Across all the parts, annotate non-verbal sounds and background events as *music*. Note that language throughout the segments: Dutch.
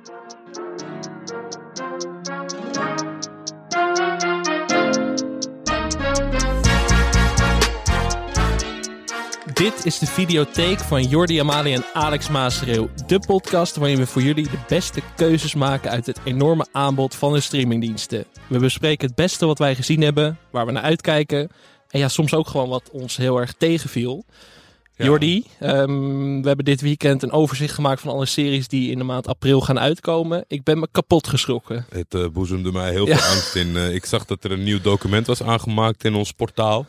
Dit is de videotheek van Jordi Amali en Alex Maasreeuw. De podcast waarin we voor jullie de beste keuzes maken uit het enorme aanbod van de streamingdiensten. We bespreken het beste wat wij gezien hebben, waar we naar uitkijken. En ja, soms ook gewoon wat ons heel erg tegenviel. Jordi, ehm, we hebben dit weekend een overzicht gemaakt van alle series die in de maand april gaan uitkomen. Ik ben me kapot geschrokken. Het eh, boezemde mij heel veel angst in. Eh, ik zag dat er een nieuw document was aangemaakt in ons portaal.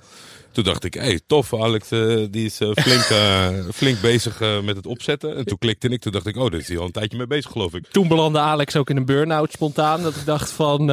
Toen dacht ik, hé, hey, tof, Alex, eh, die is eh, flink, eh, *laughs* flink bezig met het opzetten. En toen klikte ik, toen dacht ik, oh, daar is hij al een tijdje mee bezig, geloof ik. Toen belandde Alex ook in een burn-out spontaan. Dat ik dacht van,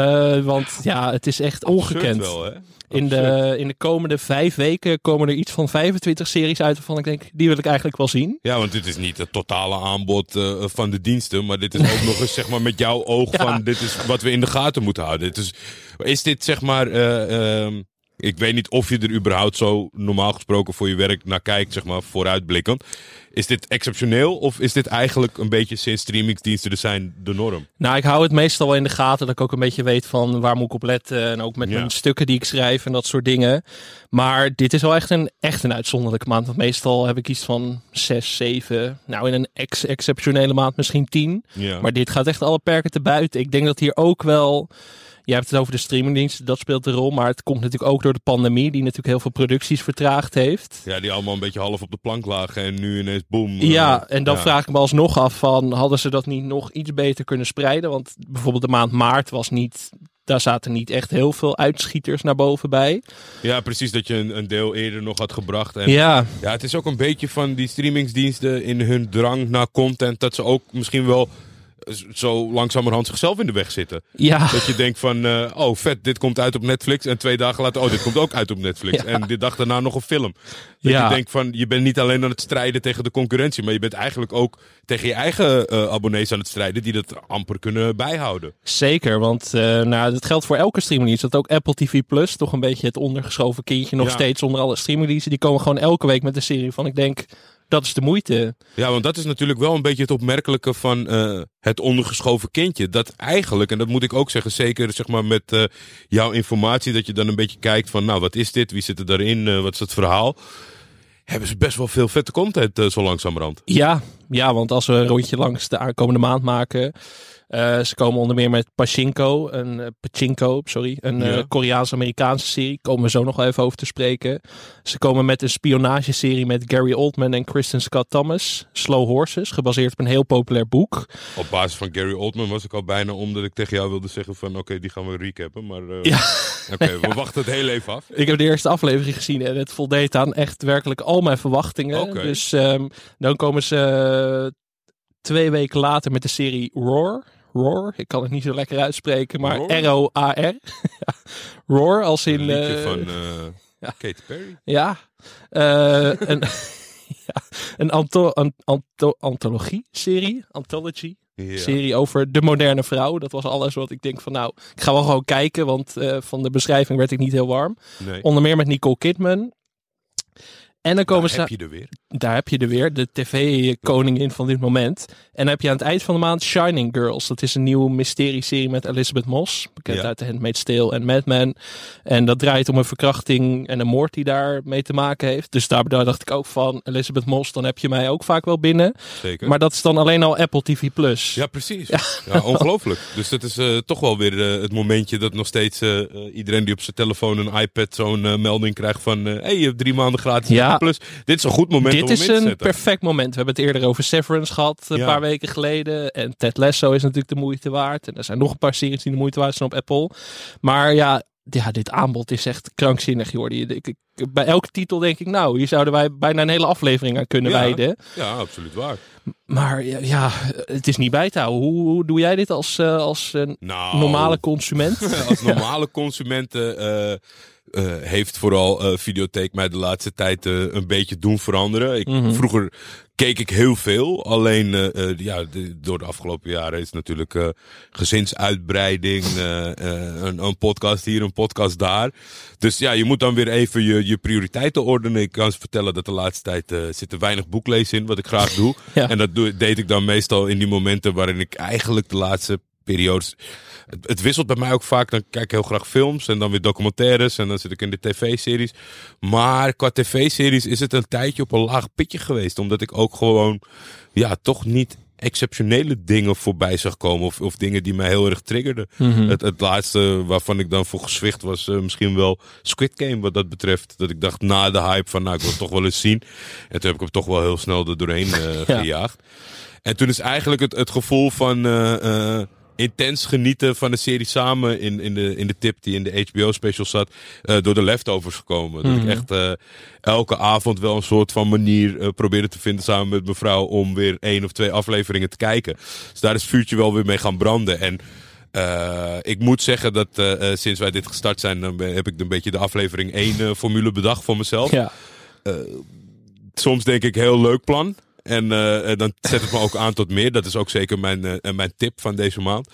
want ja, het is echt ongekend. Wel, hè? In de, in de komende vijf weken komen er iets van 25 series uit waarvan ik denk, die wil ik eigenlijk wel zien. Ja, want dit is niet het totale aanbod van de diensten, maar dit is ook nog eens *laughs* zeg maar met jouw oog Ja. van dit is wat we in de gaten moeten houden. Dit is, is dit zeg maar, eh, ehm, ik weet niet of je er überhaupt zo normaal gesproken voor je werk naar kijkt, zeg maar vooruitblikkend. Is dit exceptioneel of is dit eigenlijk een beetje sinds streamingsdiensten er zijn de norm? Nou, ik hou het meestal wel in de gaten dat ik ook een beetje weet van waar moet ik op letten. En ook met Ja. mijn stukken die ik schrijf en dat soort dingen. Maar dit is wel echt een, echt een uitzonderlijke maand. Want meestal heb ik iets van zes, zeven. Nou, in een ex exceptionele maand misschien tien. Ja. Maar dit gaat echt alle perken te buiten. Ik denk dat hier ook wel. Je hebt het over de streamingdiensten, dat speelt een rol. Maar het komt natuurlijk ook door de pandemie, die natuurlijk heel veel producties vertraagd heeft. ja, die allemaal een beetje half op de plank lagen en nu ineens boom. eh, Ja, en dan ja. vraag ik me alsnog af van, hadden ze dat niet nog iets beter kunnen spreiden? Want bijvoorbeeld de maand maart was niet, daar zaten niet echt heel veel uitschieters naar boven bij. Ja, precies, dat je een, een deel eerder nog had gebracht. En Ja, Ja, het is ook een beetje van die streamingsdiensten in hun drang naar content. Dat ze ook misschien wel zo langzamerhand zichzelf in de weg zitten. ja, Dat je denkt van, eh, oh vet, dit komt uit op Netflix. En twee dagen later, oh, dit komt ook uit op Netflix. Ja. En de dag daarna nog een film. Dat Ja. je denkt van, je bent niet alleen aan het strijden tegen de concurrentie. Maar je bent eigenlijk ook tegen je eigen eh, abonnees aan het strijden. Die dat amper kunnen bijhouden. zeker. Want eh, nou, dat geldt voor elke streamingdienst. Dat ook Apple TV Plus, toch een beetje het ondergeschoven kindje nog Ja. steeds onder alle streamingdiensten. Die komen gewoon elke week met een serie van, ik denk, dat is de moeite. Ja, want dat is natuurlijk wel een beetje het opmerkelijke van eh, het ondergeschoven kindje. Dat eigenlijk, en dat moet ik ook zeggen, zeker zeg maar met eh, jouw informatie, dat je dan een beetje kijkt van, nou, wat is dit? Wie zit er daarin? Eh, wat is het verhaal? Hebben ze best wel veel vette content zo langzamerhand. Ja, ja, want als we een rondje langs de aankomende maand maken. Eh, ze komen onder meer met Pachinko, een eh, Pachinko, sorry, een eh, Ja. Koreaans-Amerikaanse serie. Komen we zo nog wel even over te spreken. Ze komen met een spionageserie met Gary Oldman en Kristen Scott Thomas. Slow Horses, gebaseerd op een heel populair boek. Op basis van Gary Oldman was ik al bijna omdat ik tegen jou wilde zeggen van, oké, die gaan we recappen. Maar Ja. *laughs* oké, *laughs* we wachten het heel even af. Ik heb de eerste aflevering gezien en het voldeed aan echt werkelijk al mijn verwachtingen. Dus ehm, dan komen ze twee weken later met de serie Roar. Roar, ik kan het niet zo lekker uitspreken, maar Roar? *laughs* R-O-A-R. Als in... Een liedje eh, van eh, *laughs* ja. Katy Perry. Ja, Eh, een, *laughs* ja, een anto, an- anto- antologie-serie, anthology, Ja. serie over de moderne vrouw. Dat was alles wat ik denk van nou, ik ga wel gewoon kijken, want eh, van de beschrijving werd ik niet heel warm. Nee. Onder meer met Nicole Kidman. En dan komen Daar ze, heb je er weer. daar heb je er weer, de tv-koningin van dit moment. En dan heb je aan het eind van de maand Shining Girls. Dat is een nieuwe mysterie-serie met Elizabeth Moss. Bekend Ja. uit The Handmaid's Tale en Mad Men. En dat draait om een verkrachting en een moord die daar mee te maken heeft. Dus daar, daar dacht ik ook van, Elizabeth Moss, dan heb je mij ook vaak wel binnen. Zeker. Maar dat is dan alleen al Apple TV+. Plus. Ja, precies. Ja. ongelooflijk. Dus dat is eh, toch wel weer eh, het momentje dat nog steeds eh, iedereen die op zijn telefoon een iPad zo'n melding krijgt van... hey, je hebt drie maanden gratis Ja. Plus. Dit is een goed moment Dit om is een perfect moment. We hebben het eerder over Severance gehad, een Ja. paar weken geleden. En Ted Lasso is natuurlijk de moeite waard. En er zijn nog een paar series die de moeite waard zijn op Apple. Maar ja, ja dit aanbod is echt krankzinnig, Jordi. Ik, ik, bij elke titel denk ik, nou, hier zouden wij bijna een hele aflevering aan kunnen Ja. wijden. Ja, absoluut waar. Maar ja, ja, het is niet bij te houden. Hoe, hoe doe jij dit als, eh, als een Nou, normale consument? *laughs* als normale consumenten eh, eh, heeft vooral eh Videotheek mij de laatste tijd eh, een beetje doen veranderen. Ik, Mhm. Vroeger keek ik heel veel. Alleen uh, uh, ja, de, door de afgelopen jaren is natuurlijk uh, gezinsuitbreiding, een, een, podcast hier, een podcast daar. Dus ja, je moet dan weer even je, je prioriteiten ordenen. Ik kan ze vertellen dat de laatste tijd zit er weinig boeklezen in, wat ik graag doe. *laughs* ja. En dat doe, deed ik dan meestal in die momenten waarin ik eigenlijk de laatste periodes het, het, wisselt bij mij ook vaak. Dan kijk ik heel graag films en dan weer documentaires en dan zit ik in de tv-series. Maar qua tv-series is het een tijdje op een laag pitje geweest. Omdat ik ook gewoon, ja, toch niet exceptionele dingen voorbij zag komen. Of, of dingen die mij heel erg triggerden. Mhm. het, het laatste waarvan ik dan voor gezwicht was uh, misschien wel Squid Game wat dat betreft. Dat ik dacht na de hype van nou ik wil het toch wel eens zien. En toen heb ik hem toch wel heel snel er doorheen uh, Ja. gejaagd. En toen is eigenlijk het, het gevoel van uh, intens genieten van de serie samen in, in, de, in de tip die in de HBO special zat, uh, door de leftovers gekomen. Dat Mhm. ik echt uh, elke avond wel een soort van manier uh, probeerde te vinden samen met mijn vrouw om weer één of twee afleveringen te kijken. Dus daar is het vuurtje wel weer mee gaan branden. En uh, ik moet zeggen dat uh, sinds wij dit gestart zijn, dan heb ik een beetje de aflevering 1 formule bedacht voor mezelf. Ja. soms denk ik heel leuk plan. En uh, dan zet het me ook aan tot meer. Dat is ook zeker mijn, uh, mijn tip van deze maand.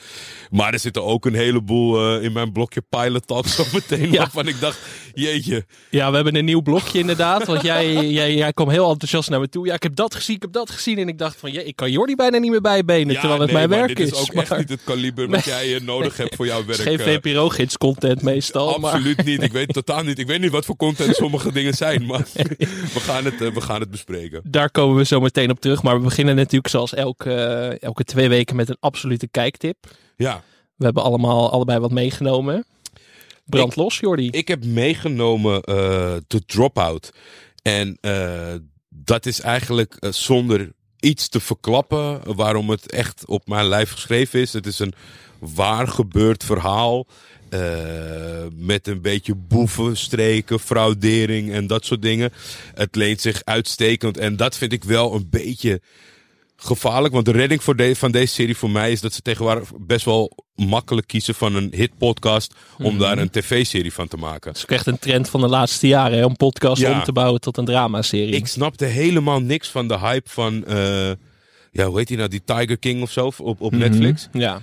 Maar er zitten ook een heleboel uh, in mijn blokje pilot talk zo *laughs* meteen. ja. Waarvan ik dacht, jeetje. Ja, we hebben een nieuw blokje inderdaad. Want jij, jij, jij kwam heel enthousiast naar me toe. Ja, ik heb dat gezien, ik heb dat gezien. En ik dacht van, ja, ik kan Jordi bijna niet meer bijbenen. Ja, terwijl het nee, mijn werk dit is. is ook maar... echt niet het kaliber wat jij nodig hebt voor jouw *laughs* werk. Geen VPRO-gids content meestal. Absoluut maar... niet. Ik weet totaal niet. Ik weet niet wat voor content sommige dingen zijn. Maar *laughs* we, gaan het, we gaan het bespreken. Daar komen we zo meteen op terug. Maar we beginnen natuurlijk zoals elke, elke twee weken met een absolute kijktip. Ja. We hebben allemaal allebei wat meegenomen. Brand los, Jordi. Ik heb meegenomen uh, The Dropout. En uh, dat is eigenlijk uh, zonder iets te verklappen waarom het echt op mijn lijf geschreven is. Het is een waar gebeurd verhaal. Uh, met een beetje boevenstreken, fraudering en dat soort dingen. Het leent zich uitstekend. En dat vind ik wel een beetje gevaarlijk. Want de redding voor de, van deze serie voor mij is dat ze tegenwoordig best wel makkelijk kiezen van een hitpodcast om Mhm. daar een tv-serie van te maken. Dat is ook echt een trend van de laatste jaren, hè, om podcast Ja. om te bouwen tot een dramaserie. Ik snapte helemaal niks van de hype van, eh, ja, hoe heet die nou, die Tiger King of zo op, op Mhm. Netflix. Ja.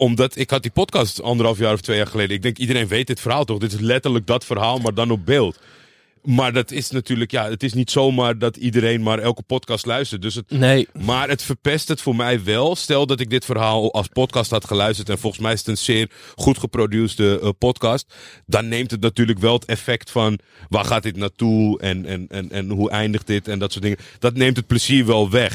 Omdat ik had die podcast anderhalf jaar of twee jaar geleden. Ik denk, iedereen weet dit verhaal toch? Dit is letterlijk dat verhaal, maar dan op beeld. Maar dat is natuurlijk, ja, het is niet zomaar dat iedereen maar elke podcast luistert. Dus het, Nee, maar het verpest het voor mij wel. Stel dat ik dit verhaal als podcast had geluisterd. En volgens mij is het een zeer goed geproduceerde uh, podcast. Dan neemt het natuurlijk wel het effect van waar gaat dit naartoe en, en, en, en hoe eindigt dit en dat soort dingen. Dat neemt het plezier wel weg.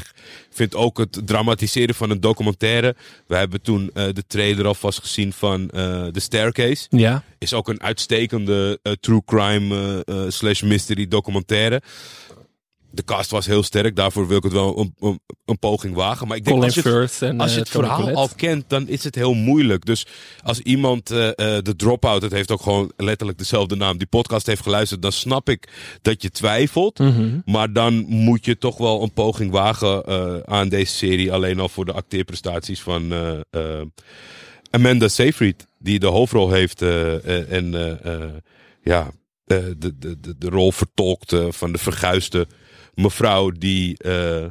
Ik vind ook het dramatiseren van een documentaire. We hebben toen uh, de trailer alvast gezien van uh, The Staircase. ja. Is ook een uitstekende true crime slash mystery documentaire. De cast was heel sterk, daarvoor wil ik het wel een, een, een poging wagen. Maar ik denk Colin als je, het, en als je eh, het verhaal al kent, dan is het heel moeilijk. Dus als iemand uh, uh, de Dropout, het heeft ook gewoon letterlijk dezelfde naam, die podcast heeft geluisterd, dan snap ik dat je twijfelt. Mhm. Maar dan moet je toch wel een poging wagen aan deze serie. Alleen al voor de acteerprestaties van Amanda Seyfried, die de hoofdrol heeft. en ja, de, de, de, de rol vertolkt van de verguisde mevrouw die uh,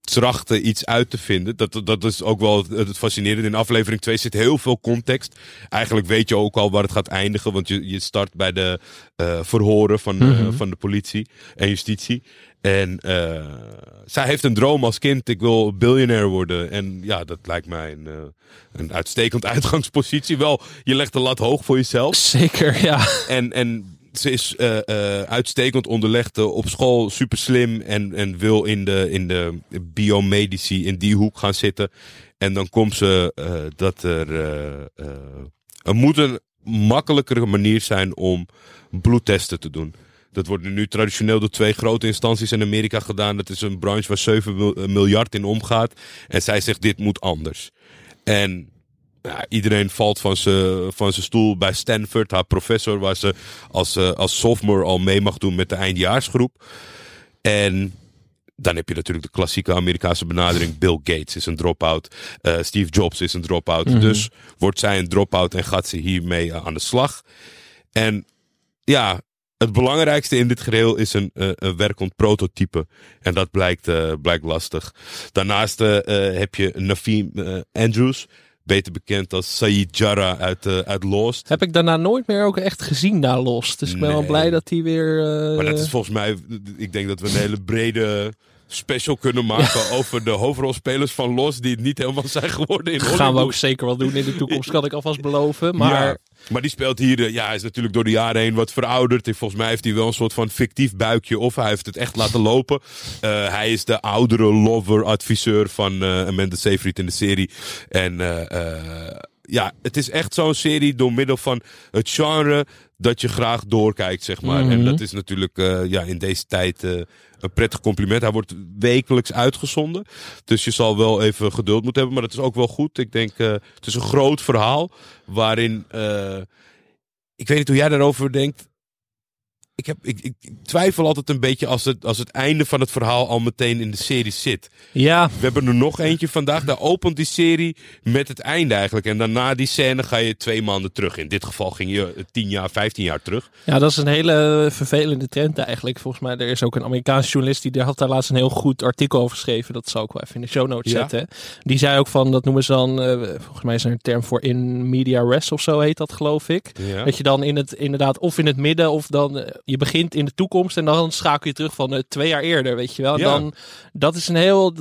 trachtte iets uit te vinden. Dat, dat is ook wel het, het fascinerende. In aflevering 2 zit heel veel context. Eigenlijk weet je ook al waar het gaat eindigen. Want je, je start bij de uh, verhoren van, mm -hmm. uh, van de politie en justitie. En uh, zij heeft een droom als kind. Ik wil biljonair worden. En ja, dat lijkt mij een, uh, een uitstekend *laughs* uitgangspositie. Wel, je legt de lat hoog voor jezelf. Zeker, ja. En, en ze is uh, uitstekend onderlegd op school, super slim. En, en wil in de, in de biomedici in die hoek gaan zitten. En dan komt ze dat er. er moet een makkelijkere manier zijn om bloedtesten te doen. Dat wordt nu traditioneel door twee grote instanties in Amerika gedaan. Dat is een branche waar 7 miljard in omgaat. En zij zegt dit moet anders. En ja, iedereen valt van zijn van stoel bij Stanford, haar professor, waar ze als, uh, als sophomore al mee mag doen met de eindjaarsgroep. En dan heb je natuurlijk de klassieke Amerikaanse benadering. Bill Gates is een drop-out. Uh, Steve Jobs is een drop-out. Mhm. Dus wordt zij een drop-out en gaat ze hiermee aan de slag. En ja, het belangrijkste in dit geheel is een, uh, een werkend prototype. En dat blijkt, uh, blijkt lastig. Daarnaast uh, heb je Naveen Andrews. Beter bekend als Saeed Jarrah uit, uit Lost. Heb ik daarna nooit meer ook echt gezien na Lost. Dus ik ben wel blij dat hij weer... Maar dat is volgens mij... Ik denk dat we een hele brede special kunnen maken over de hoofdrolspelers van Los die het niet helemaal zijn geworden in Hollywood. Gaan we ook zeker wel doen in de toekomst, kan ik alvast beloven. Maar... Ja, maar die speelt hier, eh, ja, is natuurlijk door de jaren heen wat verouderd. En volgens mij heeft hij wel een soort van fictief buikje of hij heeft het echt laten *laughs* lopen. Uh, hij is de oudere lover-adviseur van uh, Amanda Seyfried in de serie. En uh, ja, het is echt zo'n serie door middel van het genre dat je graag doorkijkt, zeg maar. En dat is natuurlijk uh, ja, in deze tijd uh, een prettig compliment. Hij wordt wekelijks uitgezonden. Dus je zal wel even geduld moeten hebben. Maar dat is ook wel goed. Ik denk, uh, het is een groot verhaal waarin... ik weet niet hoe jij daarover denkt ik, heb, ik, ik, twijfel altijd een beetje als het, als het einde van het verhaal al meteen in de serie zit. Ja. We hebben er nog eentje vandaag. Daar opent die serie met het einde eigenlijk. En daarna die scène ga je twee maanden terug. In dit geval ging je tien jaar, vijftien jaar terug. Ja, dat is een hele vervelende trend eigenlijk. Volgens mij, er is ook een Amerikaanse journalist die had daar laatst een heel goed artikel over geschreven. Dat zal ik wel even in de show notes zetten. Die zei ook van, dat noemen ze dan, uh, volgens mij is er een term voor in media rest of zo heet dat geloof ik. Ja. Dat je dan in het, inderdaad, of in het midden of dan... Uh, je begint in de toekomst en dan schakel je terug van uh, twee jaar eerder, weet je wel. Ja. Dan, dat is een heel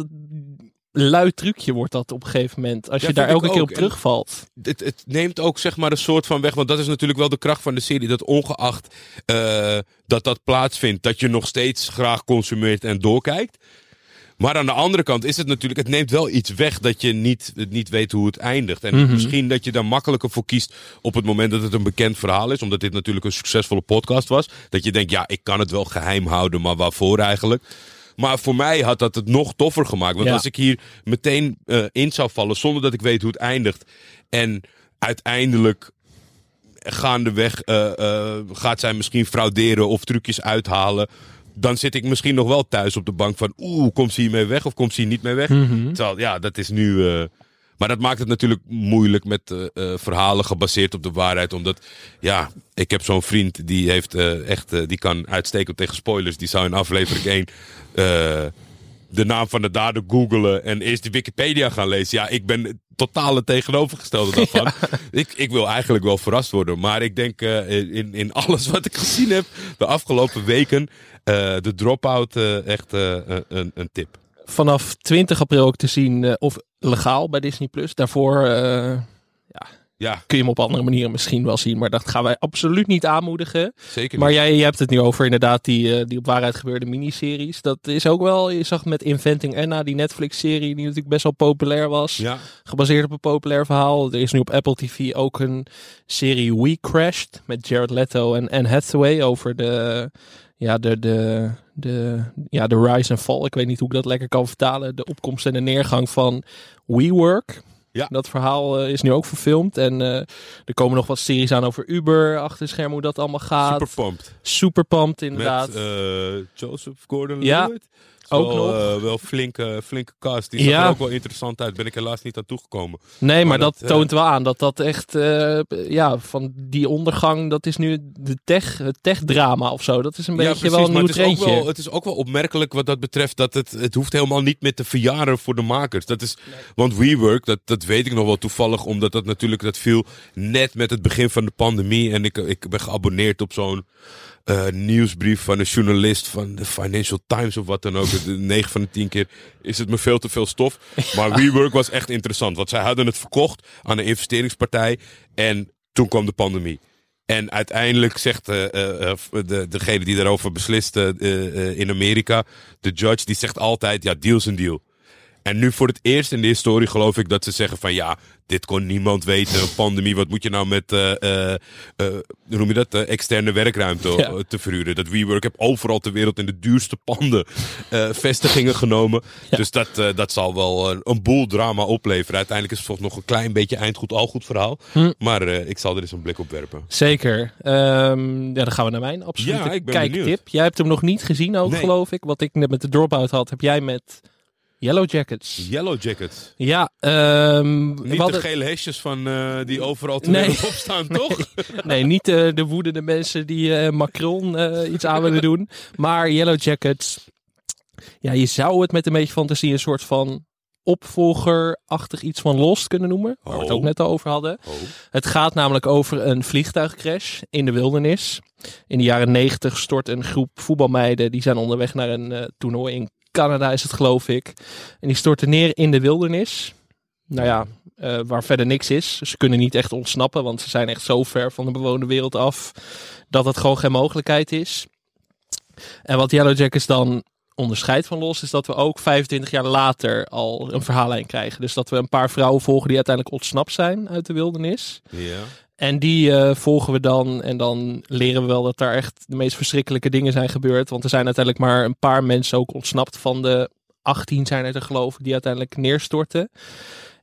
lui trucje wordt dat op een gegeven moment. Als Ja, je daar elke keer op terugvalt. Het, het neemt ook zeg maar een soort van weg. Want dat is natuurlijk wel de kracht van de serie. Dat ongeacht eh, dat dat plaatsvindt. Dat je nog steeds graag consumeert en doorkijkt. Maar aan de andere kant is het natuurlijk, het neemt wel iets weg dat je niet, niet weet hoe het eindigt. En Mhm. misschien dat je daar makkelijker voor kiest op het moment dat het een bekend verhaal is. Omdat dit natuurlijk een succesvolle podcast was. Dat je denkt, ja, ik kan het wel geheim houden, maar waarvoor eigenlijk? Maar voor mij had dat het nog toffer gemaakt. Want Ja. als ik hier meteen eh, in zou vallen zonder dat ik weet hoe het eindigt. En uiteindelijk gaandeweg eh, gaat zij misschien frauderen of trucjes uithalen. Dan zit ik misschien nog wel thuis op de bank van... Oeh, komt ze hiermee weg of komt ze hier niet mee weg? Terwijl, ja, dat is nu... eh, maar dat maakt het natuurlijk moeilijk met eh, eh, verhalen gebaseerd op de waarheid. Omdat, ja, ik heb zo'n vriend die heeft echt... die kan uitstekend tegen spoilers. Die zou in aflevering 1 eh, de naam van de dader googelen en eerst de Wikipedia gaan lezen. Ja, ik ben totale tegenovergestelde daarvan. *laughs* ik, ik wil eigenlijk wel verrast worden. Maar ik denk eh, in, in alles wat ik gezien heb de afgelopen weken... eh, de Dropout eh, echt een, een tip. Vanaf 20 april ook te zien of legaal bij Disney Plus. Daarvoor Ja, kun je hem op andere manieren misschien wel zien. Maar dat gaan wij absoluut niet aanmoedigen. zeker Maar jij je hebt het nu over inderdaad die, eh, die op waarheid gebeurde miniseries. Dat is ook wel, je zag met Inventing Anna, die Netflix-serie, die natuurlijk best wel populair was. Ja, Gebaseerd op een populair verhaal. Er is nu op Apple TV ook een serie We Crashed met Jared Leto en Anne Hathaway over de, ja, de, de, de, ja, de rise en fall. Ik weet niet hoe ik dat lekker kan vertalen. De opkomst en de neergang van WeWork. Ja. Dat verhaal eh, is nu ook verfilmd. En eh, er komen nog wat series aan over Uber, achter schermen hoe dat allemaal gaat. super pumped. Super pumped inderdaad. Met eh, Joseph Gordon-Levitt. Ja, ook wel, nog. eh, wel flinke, flinke cast. Die zag Ja. er ook wel interessant uit. Ben ik helaas niet aan toegekomen. Nee, maar, Maar dat, dat, eh, toont wel aan dat dat echt, eh, ja, van die ondergang, dat is nu de tech, het tech-drama of zo. Dat is een beetje wel een nieuw het is, ook wel, het is ook wel opmerkelijk wat dat betreft. Dat het, het hoeft helemaal niet meer te verjaren voor de makers. Dat is, Want WeWork, dat, dat weet ik nog wel toevallig. Omdat dat natuurlijk, dat viel net met het begin van de pandemie. En ik, ik ben geabonneerd op zo'n eh, nieuwsbrief van een journalist van de Financial Times of wat dan ook. De *laughs* 9 van de 10 keer is het me veel te veel stof. Maar WeWork was echt interessant. Want zij hadden het verkocht aan een investeringspartij. En toen kwam de pandemie. En uiteindelijk zegt eh, eh, de, degene die daarover beslist in Amerika, de judge, die zegt altijd, ja, deal is een deal. En nu voor het eerst in de historie geloof ik dat ze zeggen van ja, dit kon niemand weten, een pandemie, wat moet je nou met, eh, eh, eh, hoe noem je dat, eh, externe werkruimte Ja. te verhuren. Dat WeWork heb overal ter wereld in de duurste panden vestigingen genomen. Ja. Dus dat, dat zal wel een, een boel drama opleveren. Uiteindelijk is het volgens nog een klein beetje eindgoed, al goed verhaal. Hm. Maar ik zal er eens een blik op werpen. Zeker. Ehm, ja, dan gaan we naar mijn absolute Ja, kijktip. benieuwd. Jij hebt hem nog niet gezien ook, Nee. geloof ik. Wat ik net met de Dropout had, heb jij met Yellow Jackets. Yellow Jackets. Ja, ehm, Niet hadden- de gele hesjes van, eh, die overal te Nee. wereld op staan, *laughs* toch? *laughs* Nee, niet eh, de woedende mensen die eh, Macron iets aan willen *laughs* doen. Maar Yellow Jackets. Ja, je zou het met een beetje fantasie een soort van opvolgerachtig iets van Lost kunnen noemen. Waar we het Oh. ook net al over hadden. Oh. Het gaat namelijk over een vliegtuigcrash in de wildernis. In de jaren negentig stort een groep voetbalmeiden. Die zijn onderweg naar een toernooi in Canada is het geloof ik. En die storten neer in de wildernis. Nou ja, eh, waar verder niks is. Ze kunnen niet echt ontsnappen, want ze zijn echt zo ver van de bewoonde wereld af. Dat het gewoon geen mogelijkheid is. En wat Yellow Jackets dan onderscheidt van Los, is dat we ook 25 jaar later al een verhaallijn krijgen. Dus dat we een paar vrouwen volgen die uiteindelijk ontsnapt zijn uit de wildernis. Ja. En die eh, volgen we dan. En dan leren we wel dat daar echt de meest verschrikkelijke dingen zijn gebeurd. Want er zijn uiteindelijk maar een paar mensen ook ontsnapt van de 18 zijn er te geloven die uiteindelijk neerstorten.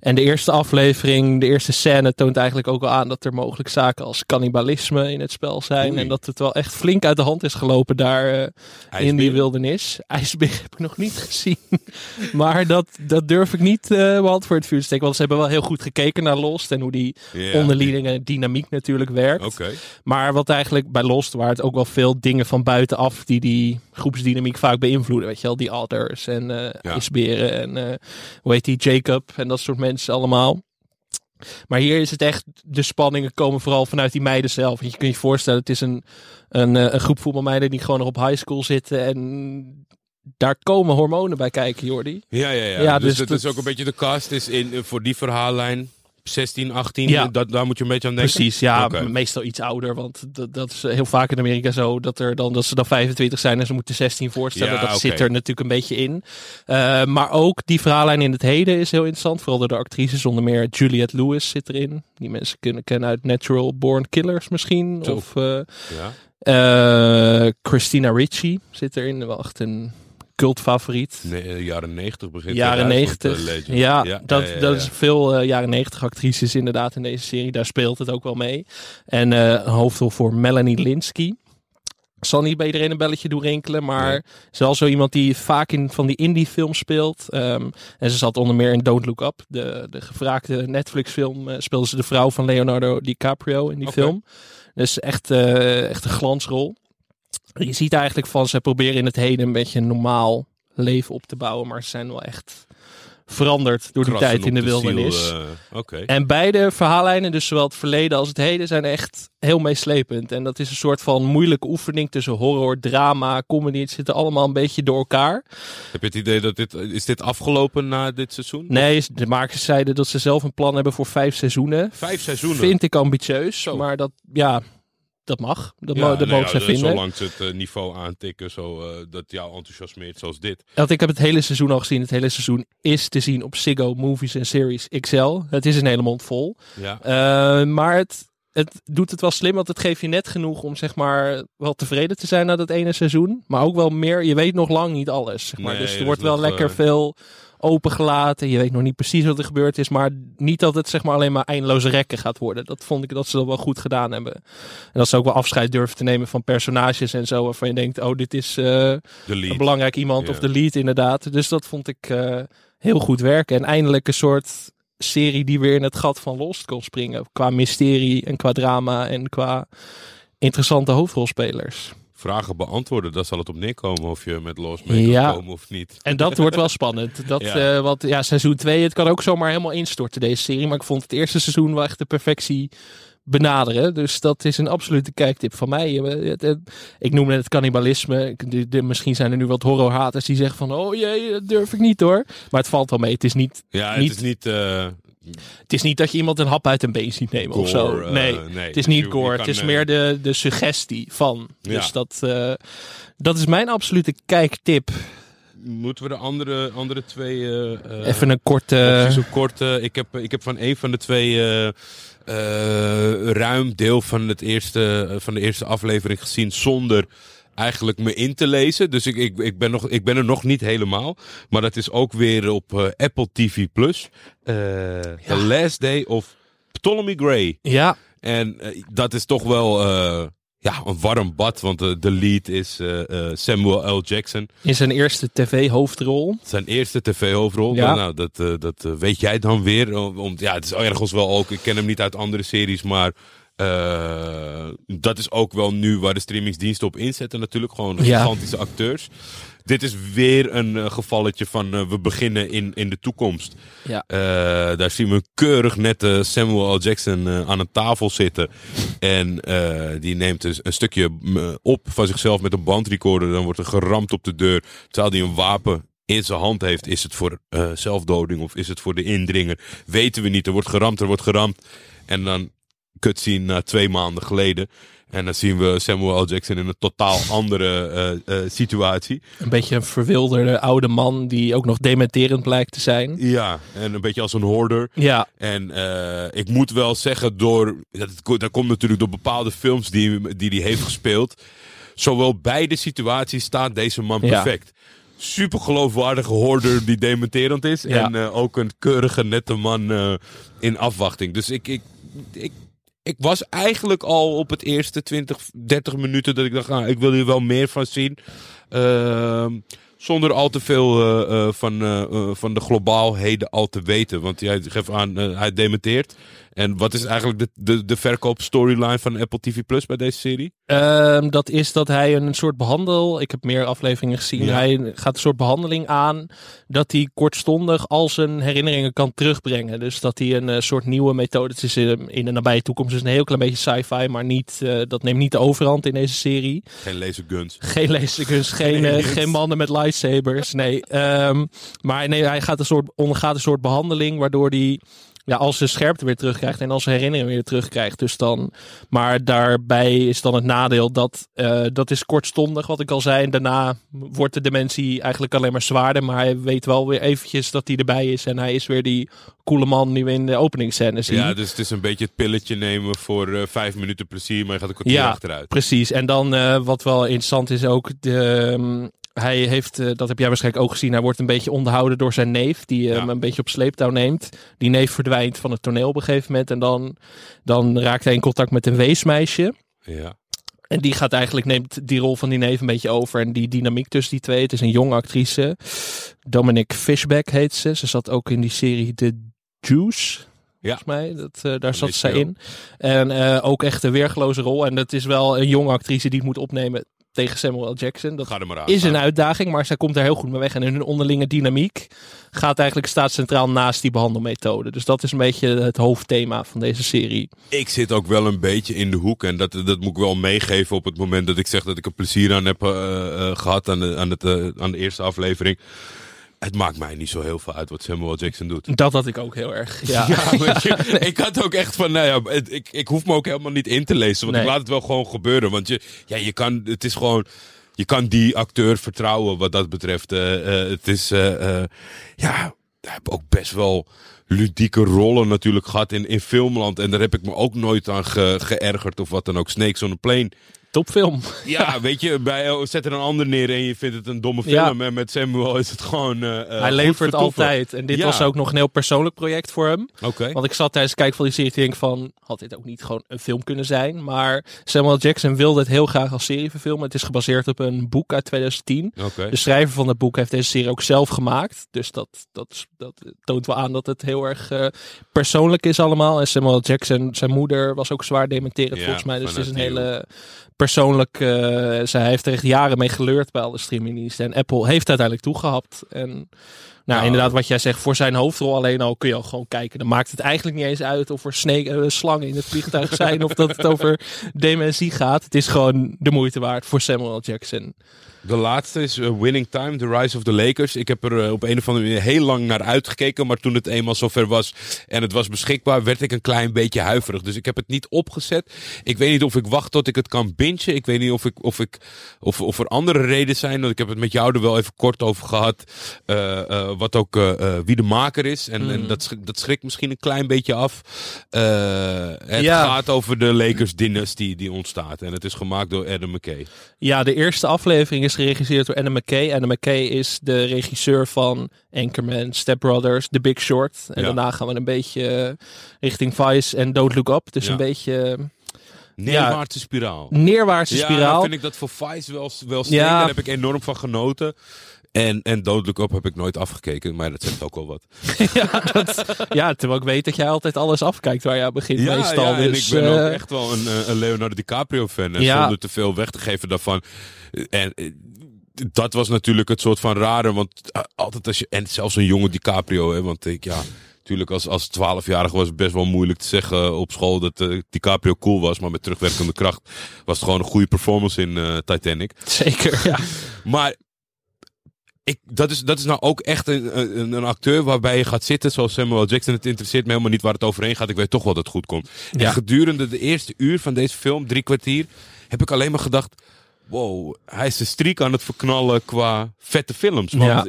En de eerste aflevering, de eerste scène toont eigenlijk ook al aan dat er mogelijk zaken als cannibalisme in het spel zijn. Oei. En dat het wel echt flink uit de hand is gelopen daar eh, in die wildernis. *laughs* IJsbeer heb ik nog niet gezien. *laughs* maar dat, dat durf ik niet hand voor het vuur te steken. Want ze hebben wel heel goed gekeken naar Lost en hoe die Ja. onderlinge dynamiek natuurlijk werkt. Oké. Maar wat eigenlijk bij Lost, waar het ook wel veel dingen van buitenaf die die groepsdynamiek vaak beïnvloeden. Weet je wel, die others en Ja. ijsberen en hoe heet die, Jacob en dat soort mensen allemaal. Maar hier is het echt, de spanningen komen vooral vanuit die meiden zelf. Want je kunt je voorstellen, het is een, een, eh, een groep voetbalmeiden die gewoon nog op high school zitten. En daar komen hormonen bij kijken, Jordi. Ja, ja, ja. Ja, dus, dus het dat- is ook een beetje de cast is in, eh, voor die verhaallijn 16, 18. Ja. Dat, daar moet je een beetje aan denken. Precies, ja, meestal iets ouder. Want dat, dat is heel vaak in Amerika zo dat, er dan, dat ze dan 25 zijn en ze moeten 16 voorstellen. Ja, dat zit er natuurlijk een beetje in. Eh, maar ook die verhaallijn in het heden is heel interessant. Vooral door de actrices, onder meer Juliette Lewis zit erin. Die mensen kunnen kennen uit Natural Born Killers misschien. Of eh, Ja. eh, Christina Ricci zit erin. Wel echt een cultfavoriet. Nee, eh, jaren 90 begint. Jaren 2000 wordt, 90. eh, ja, dat, ja, ja, dat is veel eh, jaren 90 actrices inderdaad in deze serie. Daar speelt het ook wel mee. En een hoofdrol voor Melanie Linsky. Zal niet bij iedereen een belletje doen rinkelen, maar Nee. ze is zo iemand die vaak in van die indie films speelt. Ehm, en ze zat onder meer in Don't Look Up, de, de gevraagde Netflix film. eh, speelde ze de vrouw van Leonardo DiCaprio in die film. Dus echt, echt een glansrol. Je ziet eigenlijk van, ze proberen in het heden een beetje een normaal leven op te bouwen. Maar ze zijn wel echt veranderd door die tijd in de ziel, wildernis. eh, Oké. En beide verhaallijnen, dus zowel het verleden als het heden, zijn echt heel meeslepend. En dat is een soort van moeilijke oefening tussen horror, drama, comedy. Het zit er allemaal een beetje door elkaar. Heb je het idee dat dit... Is dit afgelopen na dit seizoen? Nee, de makers zeiden dat ze zelf een plan hebben voor vijf seizoenen. Vijf seizoenen? Vind ik ambitieus, Zo. maar dat, ja, dat mag. Dat, Ja, dat nee, mogen ja, zij dat- vinden. Zolang ze het eh, niveau aantikken, zo, eh, dat jou enthousiasmeert zoals dit. Want ik heb het hele seizoen al gezien. Het hele seizoen is te zien op Ziggo Movies en Series XL. Het is een hele mond vol. Ja. Eh, maar het, het doet het wel slim, want het geeft je net genoeg om zeg maar wel tevreden te zijn na dat ene seizoen. Maar ook wel meer, je weet nog lang niet alles. Zeg maar. Nee, dus er wordt wel nog, lekker eh, veel opengelaten. Je weet nog niet precies wat er gebeurd is, maar niet dat het zeg maar alleen maar eindeloze rekken gaat worden. Dat vond ik dat ze dat wel goed gedaan hebben. En dat ze ook wel afscheid durven te nemen van personages en zo, waarvan je denkt, oh dit is... lead. een belangrijk iemand of de lead inderdaad. Dus dat vond ik eh, heel goed werken. En eindelijk een soort serie die weer in het gat van Lost kon springen. Qua mysterie en qua drama en qua interessante hoofdrolspelers. Vragen beantwoorden, daar zal het op neerkomen of je met los mee Ja. kan komen of niet. En dat wordt wel spannend. Dat, Ja. eh, want ja, seizoen 2, het kan ook zomaar helemaal instorten deze serie. Maar ik vond het eerste seizoen wel echt de perfectie benaderen. Dus dat is een absolute kijktip van mij. Eh, Ik noemde het cannibalisme. Misschien zijn er nu wat horrorhaters die zeggen van... Oh jee, dat durf ik niet hoor. Maar het valt wel mee. Het is niet, Ja, het Niet- is niet... eh, het is niet dat je iemand een hap uit een been ziet nemen of zo. eh, Nee, nee. het is niet je- je gore. kan, Het is meer de, de suggestie van. Ja. Dus dat, dat is mijn absolute kijktip. Moeten we de andere, andere twee... Even een korte... opties op kort. eh, ik, heb, ik heb van een van de twee ruim deel van, het eerste, eh, van de eerste aflevering gezien zonder eigenlijk me in te lezen. Dus ik, ik, ik, ben nog, ik ben er nog niet helemaal. Maar dat is ook weer op eh, Apple TV+. Plus. Eh, The Last Day of Ptolemy Gray. ja, En eh, dat is toch wel... eh, ja, een warm bad. Want de, de lead is eh, eh, Samuel L. Jackson. In zijn eerste tv-hoofdrol. Zijn eerste tv-hoofdrol. Ja. Nou, dat, eh, dat eh, weet jij dan weer. Om, ja, het is ergens wel ook. Ik ken hem niet uit andere series, maar. eh, dat is ook wel nu waar de streamingsdiensten op inzetten natuurlijk. Gewoon Ja. gigantische acteurs. Dit is weer een eh, gevalletje van eh, we beginnen in, in de toekomst. Ja. Eh, daar zien we keurig nette Samuel L. Jackson aan een tafel zitten. En die neemt dus een stukje op van zichzelf met een bandrecorder. Dan wordt er geramd op de deur. Terwijl hij een wapen in zijn hand heeft. Is het voor zelfdoding of is het voor de indringer? Weten we niet. Er wordt geramd, er wordt geramd. En dan cutscene na twee maanden geleden. En dan zien we Samuel L. Jackson in een totaal *laughs* andere eh, eh, situatie. Een beetje een verwilderde oude man die ook nog dementerend blijkt te zijn. Ja, en een beetje als een hoorder. Ja, En eh, ik moet wel zeggen, door, dat, dat komt natuurlijk door bepaalde films die, die hij heeft gespeeld. Zowel beide situaties staat deze man Ja. perfect. Super geloofwaardige hoorder die dementerend is. Ja. En ook een keurige, nette man in afwachting. Dus ik, ik, ik, ik was eigenlijk al op het eerste 20, 30 minuten dat ik dacht, ah, ik wil hier wel meer van zien. Ehm, zonder al te veel eh, eh, van, eh, van de globaalheden al te weten. Want hij geeft aan, hij dementeert. En wat is eigenlijk de, de, de verkoop-storyline van Apple TV Plus bij deze serie? Ehm, dat is dat hij een soort behandel. Ik heb meer afleveringen gezien. Ja. Hij gaat een soort behandeling aan. Dat hij kortstondig al zijn herinneringen kan terugbrengen. Dus dat hij een eh, soort nieuwe methode. Het is in, in de nabije toekomst. Dus een heel klein beetje sci-fi. Maar niet, eh, dat neemt niet de overhand in deze serie. Geen laserguns. Geen laserguns, geen, eh, geen mannen met lightsabers. Nee. Ehm, maar nee, hij gaat een soort, ondergaat een soort behandeling. Waardoor hij ja, als zijn scherpte weer terugkrijgt en als zijn herinneringen weer terugkrijgt. Dus dan, maar daarbij is dan het nadeel dat eh, dat is kortstondig, wat ik al zei. En daarna wordt de dementie eigenlijk alleen maar zwaarder. Maar hij weet wel weer eventjes dat hij erbij is. En hij is weer die coole man die we in de openingsscène zien. Ja, dus het is een beetje het pilletje nemen voor eh, vijf minuten plezier, maar je gaat een kwartier Ja, achteruit. Precies. En dan eh, wat wel interessant is ook, de, ehm, hij heeft, eh, dat heb jij waarschijnlijk ook gezien, hij wordt een beetje onderhouden door zijn neef, die hem Ja. een beetje op sleeptouw neemt. Die neef verdwijnt van het toneel op een gegeven moment en dan, dan raakt hij in contact met een weesmeisje. Ja. En die gaat eigenlijk, neemt die rol van die neef een beetje over. En die dynamiek tussen die twee. Het is een jonge actrice. Dominic Fishback heet ze. Ze zat ook in die serie The Juice. Volgens mij. Dat, eh, daar zat zij in. En eh, ook echt een weergeloze rol. En dat is wel een jonge actrice die het moet opnemen tegen Samuel L. Jackson. Dat Ga er maar aan. is een uitdaging, maar zij komt daar heel goed mee weg. En hun onderlinge dynamiek gaat eigenlijk staat centraal naast die behandelmethode. Dus dat is een beetje het hoofdthema van deze serie. Ik zit ook wel een beetje in de hoek. En dat, dat moet ik wel meegeven op het moment dat ik zeg dat ik er plezier aan heb eh, eh, gehad aan de, aan, het, eh, aan de eerste aflevering. Het maakt mij niet zo heel veel uit wat Samuel Jackson doet. Dat had ik ook heel erg. *laughs* Ja. *laughs* Je, ik had ook echt van, nou ja, ik, ik hoef me ook helemaal niet in te lezen. Want Nee. ik laat het wel gewoon gebeuren. Want je, ja, je kan, het is gewoon, je kan die acteur vertrouwen wat dat betreft. Eh, eh, het is, eh, ja, hij heeft ook best wel ludieke rollen natuurlijk gehad in, in filmland. En daar heb ik me ook nooit aan ge- geërgerd of wat dan ook. Snakes on a Plane. Topfilm. Ja, *laughs* weet je, bij, zet er een ander neer en je vindt het een domme Ja. film. En met Samuel is het gewoon eh, eh, Hij levert altijd. En dit Ja. was ook nog een heel persoonlijk project voor hem. Oké. Want ik zat tijdens het kijken van die serie te denken van... had dit ook niet gewoon een film kunnen zijn? Maar Samuel Jackson wilde het heel graag als serie verfilmen. Het is gebaseerd op een boek uit 2010. Oké. De schrijver van het boek heeft deze serie ook zelf gemaakt. Dus dat, dat, dat toont wel aan dat het heel erg eh, persoonlijk is allemaal. En Samuel Jackson, zijn moeder, was ook zwaar dementerend Ja, volgens mij. Dus het is een hele persoonlijk... eh zij heeft er jaren mee geleurd bij alle streamingdiensten. En Apple heeft uiteindelijk toegehapt. En nou, Nou, inderdaad, wat jij zegt, voor zijn hoofdrol alleen al kun je al gewoon kijken. Dan maakt het eigenlijk niet eens uit of er snake, eh, slangen in het vliegtuig *laughs* zijn of dat het over dementie gaat. Het is gewoon de moeite waard voor Samuel. Jackson. De laatste is eh, Winning Time, The Rise of the Lakers. Ik heb er eh, op een of andere manier heel lang naar uitgekeken. Maar toen het eenmaal zover was en het was beschikbaar, werd ik een klein beetje huiverig. Dus ik heb het niet opgezet. Ik weet niet of ik wacht tot ik het kan bingen. Ik weet niet of, ik, of, ik, of, of er andere redenen zijn. Want ik heb het met jou er wel even kort over gehad. Wat ook eh, eh, wie de maker is. En, en Mhm. dat, schrik- dat schrikt misschien een klein beetje af. Eh, het Ja. gaat over de Lakers dynastie die ontstaat. En het is gemaakt door Adam McKay. Ja, de eerste aflevering is geregisseerd door Adam McKay. Adam McKay is de regisseur van Anchorman, Step Brothers, The Big Short. En Ja. daarna gaan we een beetje richting Vice en Don't Look Up. Dus Ja. een beetje Neerwaartse spiraal. Neerwaartse Ja, spiraal. dan vind ik dat voor Vice wel, wel streng. Ja. Daar heb ik enorm van genoten. En, en Dodelijk Op heb ik nooit afgekeken, maar dat zegt ook wel wat. *laughs* ja, dat, ja, terwijl ik weet dat jij altijd alles afkijkt waar je aan begint Ja, meestal. ja en dus, ik ben eh, ook echt wel een, eh, een Leonardo DiCaprio fan. En Ja. zonder te veel weg te geven daarvan. En eh, dat was natuurlijk het soort van rare. Want eh, altijd als je. En zelfs een jonge DiCaprio, hè, want ik ja. Natuurlijk, als, als 12-jarige was het best wel moeilijk te zeggen op school dat eh, DiCaprio cool was. Maar met terugwerkende kracht was het gewoon een goede performance in eh, Titanic. Zeker, ja. Maar ik, dat, is, dat is nou ook echt een, een, een acteur waarbij je gaat zitten zoals Samuel. Jackson. Het interesseert me helemaal niet waar het overheen gaat. Ik weet toch wel dat het goed komt. Ja. En gedurende de eerste uur van deze film, drie kwartier, heb ik alleen maar gedacht... Wow, hij is de streak aan het verknallen qua vette films. Want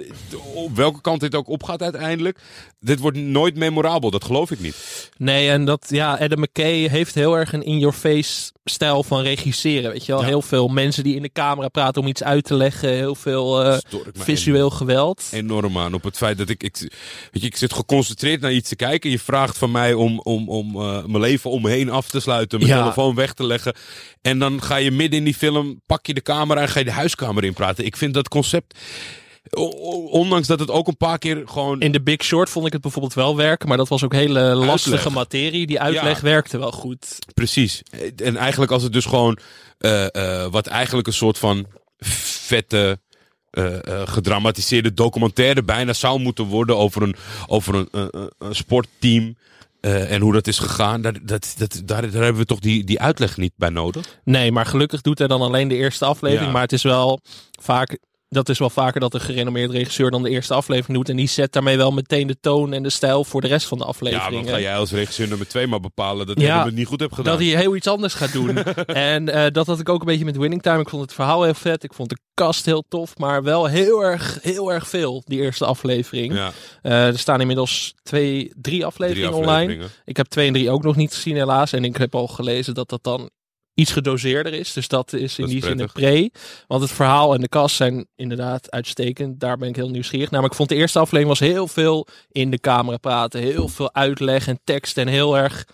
op welke kant dit ook opgaat uiteindelijk, dit wordt nooit memorabel. Dat geloof ik niet. Nee, en dat, ja, Adam McKay heeft heel erg een in-your-face stijl van regisseren. Weet je wel, Ja. heel veel mensen die in de camera praten om iets uit te leggen. Heel veel eh, visueel geweld. enorm aan. Op het feit dat ik, ik, weet je, ik zit geconcentreerd naar iets te kijken. Je vraagt van mij om, om, om eh, mijn leven om me heen af te sluiten. Mijn Ja. telefoon weg te leggen. En dan ga je midden in die film, pak je de camera en ga je de huiskamer in praten. Ik vind dat concept, ondanks dat het ook een paar keer gewoon... In The Big Short vond ik het bijvoorbeeld wel werken, maar dat was ook hele lastige Uitleg. materie. Die uitleg Ja. werkte wel goed. Precies. En eigenlijk als het dus gewoon, eh, eh, wat eigenlijk een soort van vette... eh, gedramatiseerde documentaire bijna zou moeten worden over een, over een- een sportteam. Eh, en hoe dat is gegaan. Daar, dat, dat, daar, daar hebben we toch die, die uitleg niet bij nodig. Nee, maar gelukkig doet hij dan alleen de eerste aflevering. Ja. Maar het is wel vaak. Dat is wel vaker dat een gerenommeerd regisseur dan de eerste aflevering doet. En die zet daarmee wel meteen de toon en de stijl voor de rest van de Ja, afleveringen. dan ga jij als regisseur nummer twee maar bepalen dat Ja, je het niet goed hebt gedaan. Dat hij heel iets anders gaat doen. *laughs* en eh, dat had ik ook een beetje met Winning Time. Ik vond het verhaal heel vet. Ik vond de cast heel tof. Maar wel heel erg, heel erg veel, die eerste aflevering. ja, Eh, er staan inmiddels twee, drie drie afleveringen online. afleveringen. Ik heb twee en drie ook nog niet gezien helaas. En ik heb al gelezen dat dat dan iets gedoseerder is. Dus dat is in Dat is die zin een pre. Want het verhaal en de cast zijn inderdaad uitstekend. Daar ben ik heel nieuwsgierig naar. Maar ik vond de eerste aflevering was heel veel in de camera praten. Heel veel uitleg en tekst. En heel erg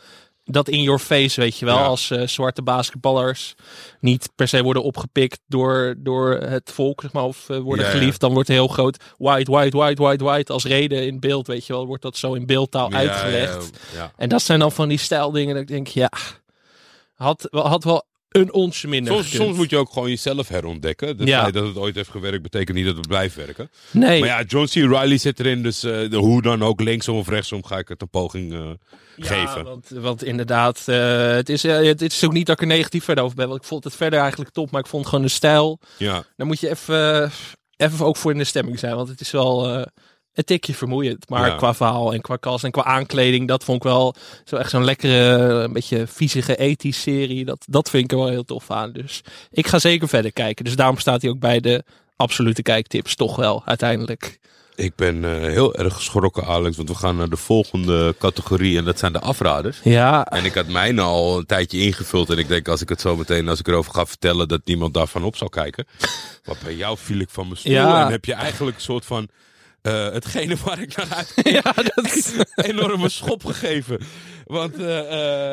dat in your face, weet je wel. Ja. Als eh, zwarte basketballers niet per se worden opgepikt door, door het volk, zeg maar. Of eh, worden Ja, ja. geliefd. Dan wordt heel groot white, white, white, white, white. Als reden in beeld, weet je wel. Wordt dat zo in beeldtaal uitgelegd. En dat zijn dan van die stijldingen dat ik denk, ja, had, had wel een onsje minder Soms, moet je ook gewoon jezelf herontdekken. Ja. dat het ooit heeft gewerkt betekent niet dat het blijft werken. Nee, Maar ja, John C. Riley zit erin, dus eh, de, hoe dan ook, linksom of rechtsom, ga ik het een poging eh, ja, geven. Want, want inderdaad, eh, het, is, het is ook niet dat ik er negatief verder over ben. Want ik vond het verder eigenlijk top, maar ik vond gewoon de stijl. Ja, Daar moet je even, even ook voor in de stemming zijn. Want het is wel een tikje vermoeiend. Maar Ja. qua verhaal en qua cast en qua aankleding, dat vond ik wel zo echt zo'n lekkere, een beetje viezige ethisch serie. Dat, dat vind ik er wel heel tof aan. Dus ik ga zeker verder kijken. Dus daarom staat hij ook bij de absolute kijktips, toch wel, uiteindelijk. ik ben eh, heel erg geschrokken, Alex, want we gaan naar de volgende categorie en dat zijn de afraders. Ja, En ik had mijne al een tijdje ingevuld en ik denk als ik het zo meteen, als ik erover ga vertellen, dat niemand daarvan op zal kijken. *laughs* Maar bij jou viel ik van mijn stoel Ja. en heb je eigenlijk een soort van, eh, hetgene waar ik naar uit *laughs* ja dat *laughs* enorme schop gegeven. Want, eh,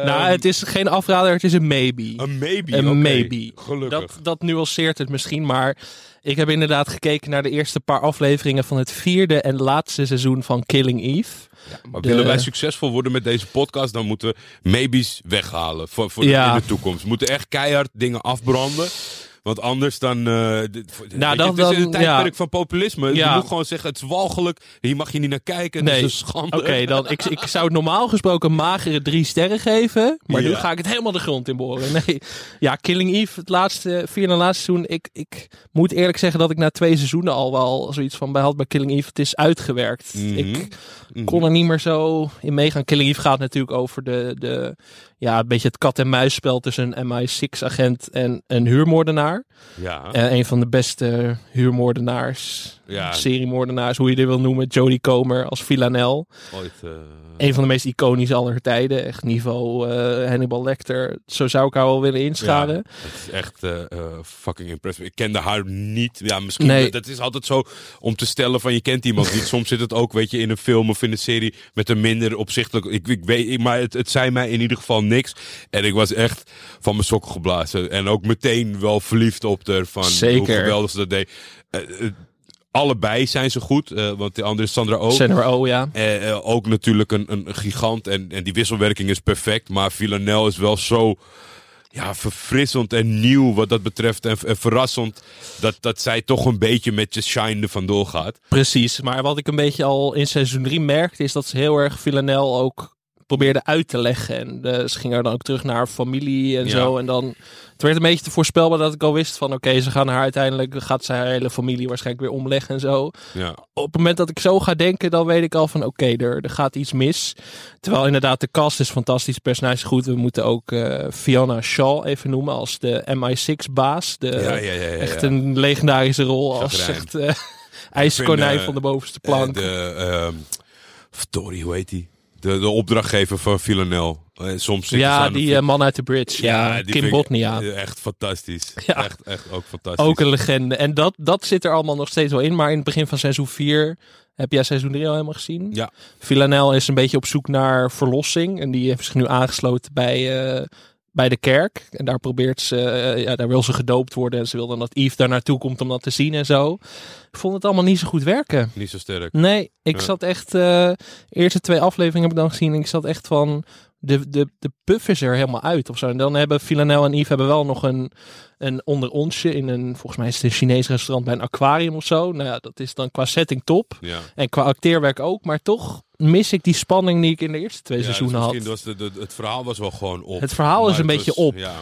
eh, Nou, het is geen afrader, het is een maybe. een maybe. Een maybe. Gelukkig. Dat, dat nuanceert het misschien, maar ik heb inderdaad gekeken naar de eerste paar afleveringen van het vierde en laatste seizoen van Killing Eve. Maar De- willen wij succesvol worden met deze podcast, dan moeten we maybes weghalen voor, voor Ja. in de toekomst. We moeten echt keihard dingen afbranden. Want anders dan... dit- voor- weet je, Nou, het is een tijdperk ja. van populisme. Ja. Je moet gewoon zeggen, het is walgelijk. Hier mag je niet naar kijken. Nee. Het is een schande. Oké, dan ik, ik zou het normaal gesproken magere drie sterren geven, maar nu ga ik het helemaal de grond in boren. Nee, ja, Killing Eve, het laatste, vierde en laatste seizoen. Ik, ik moet eerlijk zeggen dat ik na twee seizoenen al wel zoiets van bij had bij Killing Eve. Het is uitgewerkt. Mhm. Ik Mhm. kon er niet meer zo in meegaan. Killing Eve gaat natuurlijk over de, de ja, een beetje het kat-en-muisspel tussen een MI6-agent en een huurmoordenaar. Ja. Eh, een van de beste huurmoordenaars, Ja. seriemoordenaars, hoe je dit wil noemen. Jodie Comer als Villanelle. Ooit, eh, Een van de meest iconische aller tijden. Echt niveau eh, Hannibal Lecter. Zo zou ik haar wel willen inscharen. Ja, het is echt fucking impressive. Ik kende haar niet. Ja, misschien. Nee. Dat is altijd zo om te stellen van je kent iemand niet. Soms zit het ook, weet je, in een film of in een serie met een minder opzichtelijk. Ik, ik weet, maar het, het zei mij in ieder geval niks. En ik was echt van mijn sokken geblazen. En ook meteen wel verliefd op haar. Van Zeker. hoe geweldig ze dat deed. Eh, eh, allebei zijn ze goed. eh, want de andere is Sandra ook. Sandra Oh, ja. Ook natuurlijk een, een gigant. En, en die wisselwerking is perfect. Maar Villanelle is wel zo ja, verfrissend en nieuw wat dat betreft. En, en verrassend dat, dat zij toch een beetje met je shine er vandoor gaat. Precies, maar wat ik een beetje al in seizoen 3 merkte, is dat ze heel erg Villanelle ook probeerde uit te leggen. En eh, ze ging er dan ook terug naar haar familie en Ja. zo. En dan, het werd een beetje te voorspelbaar dat ik al wist van, oké, ze gaan haar uiteindelijk, gaat ze haar hele familie waarschijnlijk weer omleggen en zo. Ja, Op het moment dat ik zo ga denken, dan weet ik al van, oké, er, er gaat iets mis. Terwijl inderdaad, de cast is fantastisch, het personage is goed. We moeten ook eh, Fiona Shaw even noemen als de MI6-baas. De, ja, ja. Echt een legendarische rol als echt eh ijskonijn van de bovenste plank. de, ehm verdorie, hoe heet die? De, de opdrachtgever van Villanelle. Eh, soms ja, die eh, man uit de bridge. Ja, die Kim Botnia. Echt fantastisch. *laughs* Ja. Echt, echt ook fantastisch. Ook een legende. En dat, dat zit er allemaal nog steeds wel in. Maar in het begin van seizoen 4 heb jij seizoen 3 al helemaal gezien. Ja. Villanelle is een beetje op zoek naar verlossing. En die heeft zich nu aangesloten bij, eh, bij de kerk. En daar probeert ze, eh, ja, daar wil ze gedoopt worden. En ze wil dan dat Yves daar naartoe komt om dat te zien en zo. Ik vond het allemaal niet zo goed werken. Niet zo sterk. Nee, ik Ja. zat echt. eh, eerste twee afleveringen heb ik dan gezien. En ik zat echt van. De, de, de puff is er helemaal uit of zo. En dan hebben Villanelle en Yves hebben wel nog een, een onder onsje in een. Volgens mij is het een Chinees restaurant bij een aquarium of zo. Nou ja, dat is dan qua setting top. Ja. En qua acteerwerk ook. Maar toch mis ik die spanning die ik in de eerste twee Ja, dus seizoenen had. misschien was de, de- het verhaal was wel gewoon op. Het verhaal is een het beetje was- op. Ja,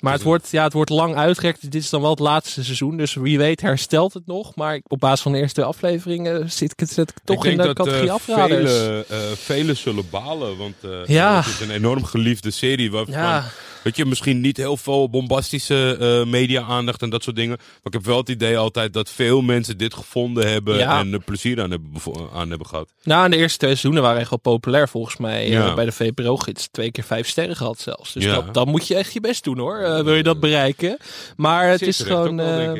Maar het Dus- wordt, ja, het wordt lang uitgerekt. Dit is dan wel het laatste seizoen. Dus wie weet herstelt het nog. Maar op basis van de eerste twee afleveringen zit ik, ik toch ik in denk de categorie eh, afraders. velen, eh, velen zullen balen. Want eh, Ja. het is een enorm geliefde serie. Waarvan, Ja. Weet je, misschien niet heel veel bombastische eh, media-aandacht en dat soort dingen. Maar ik heb wel het idee altijd dat veel mensen dit gevonden hebben. Ja. En er plezier aan hebben, aan hebben gehad. Nou, en de eerste twee seizoenen waren echt wel populair volgens mij. eh, bij de VPRO-gids twee keer vijf sterren gehad zelfs. Dus Ja. dat, dan moet je echt je best doen hoor. eh, wil je dat bereiken. Maar het is gewoon... wel.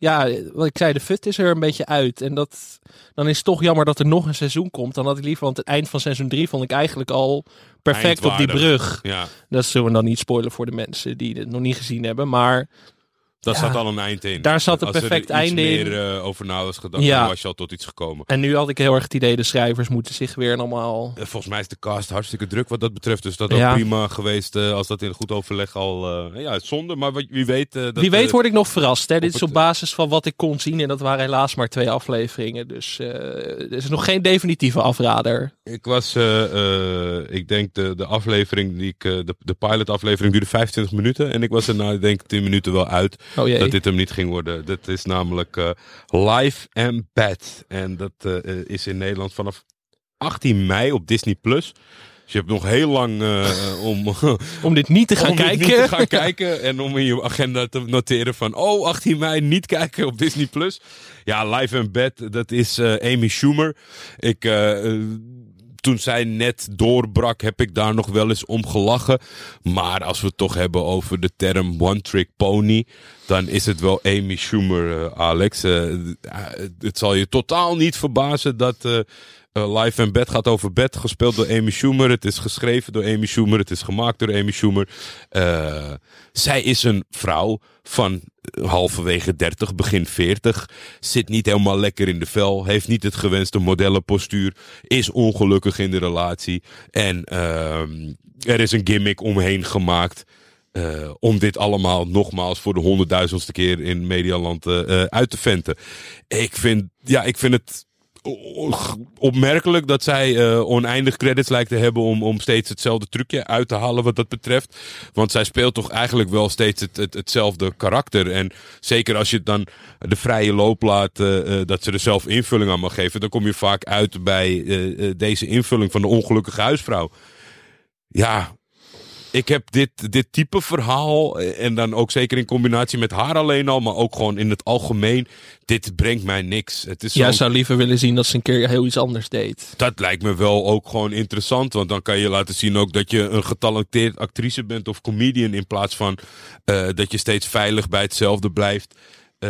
Ja, wat ik zei, de fut is er een beetje uit. En dat, dan is het toch jammer dat er nog een seizoen komt. Dan had ik liever, want het eind van seizoen drie vond ik eigenlijk al perfect op die brug. Ja, Dat zullen we dan niet spoilen voor de mensen die het nog niet gezien hebben. Maar daar Ja. zat al een eind in. Daar zat een Als er perfect iets einde in. meer eh, over na was gedacht, Ja. dan was je al tot iets gekomen. En nu had ik heel erg het idee, de schrijvers moeten zich weer allemaal... Eh, Volgens mij is de cast hartstikke druk wat dat betreft. Dus dat is Ja. ook prima geweest eh, als dat in goed overleg al... eh, ja, het zonde, maar wie weet... dat, Wie weet word ik nog verrast. Hè? Dit is op basis van wat ik kon zien. En dat waren helaas maar twee afleveringen. Dus er is nog geen definitieve afrader. Ik was, ik denk de, de aflevering, die ik, de, de pilot aflevering duurde 25 minuten. En ik was er na, ik denk 10 minuten wel uit Oh jee. dat dit hem niet ging worden. Dat is namelijk eh, Live and Bad. En dat eh, eh, is in Nederland vanaf 18 mei op Disney+. Plus. Dus je hebt nog heel lang om, *laughs* Om dit niet te *laughs* gaan om dit kijken. niet te gaan kijken. En om in je agenda te noteren van, oh, 18 mei niet kijken op Disney+. Plus. Ja, Live and Bad, dat is Amy Schumer. Ik... toen zij net doorbrak, heb ik daar nog wel eens om gelachen. Maar als we het toch hebben over de term one trick pony, dan is het wel Amy Schumer, eh, Alex. Eh, eh, het zal je totaal niet verbazen dat eh, Live and Bed gaat over bed, gespeeld door Amy Schumer. Het is geschreven door Amy Schumer. Het is gemaakt door Amy Schumer. Zij is een vrouw van halverwege 30, begin 40. Zit niet helemaal lekker in de vel. Heeft niet het gewenste modellenpostuur. Is ongelukkig in de relatie. En ehm, er is een gimmick omheen gemaakt. eh, om dit allemaal nogmaals voor de honderdduizendste keer in Medialand eh, uit te venten. Ik vind, ja, ik vind het opmerkelijk dat zij eh, oneindig credits lijkt te hebben om, om steeds hetzelfde trucje uit te halen wat dat betreft. Want zij speelt toch eigenlijk wel steeds het, het, hetzelfde karakter. En zeker als je dan de vrije loop laat, eh, eh, dat ze er zelf invulling aan mag geven, dan kom je vaak uit bij deze invulling van de ongelukkige huisvrouw. Ja, ik heb dit, dit type verhaal, eh, en dan ook zeker in combinatie met haar alleen al, maar ook gewoon in het algemeen, dit brengt mij niks. Het is Jij zo'n- zou liever willen zien dat ze een keer heel iets anders deed. dat lijkt me wel ook gewoon interessant. Want dan kan je laten zien ook dat je een getalenteerd actrice bent of comedian. In plaats van eh, dat je steeds veilig bij hetzelfde blijft. eh,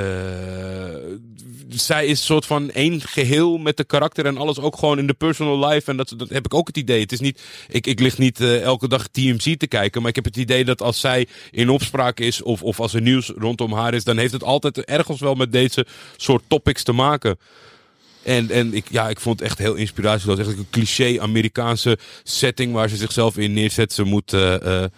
zij is soort van één geheel met de karakter en alles ook gewoon in de personal life. En dat, dat heb ik ook het idee. Het is niet, ik, ik lig niet eh, elke dag TMZ te kijken, maar ik heb het idee dat als zij in opspraak is of, of als er nieuws rondom haar is, dan heeft het altijd ergens wel met deze soort topics te maken. En, en ik, ja, ik vond het echt heel inspiratieloos. Echt een cliché Amerikaanse setting waar ze zichzelf in neerzet. Ze moet eh, eh,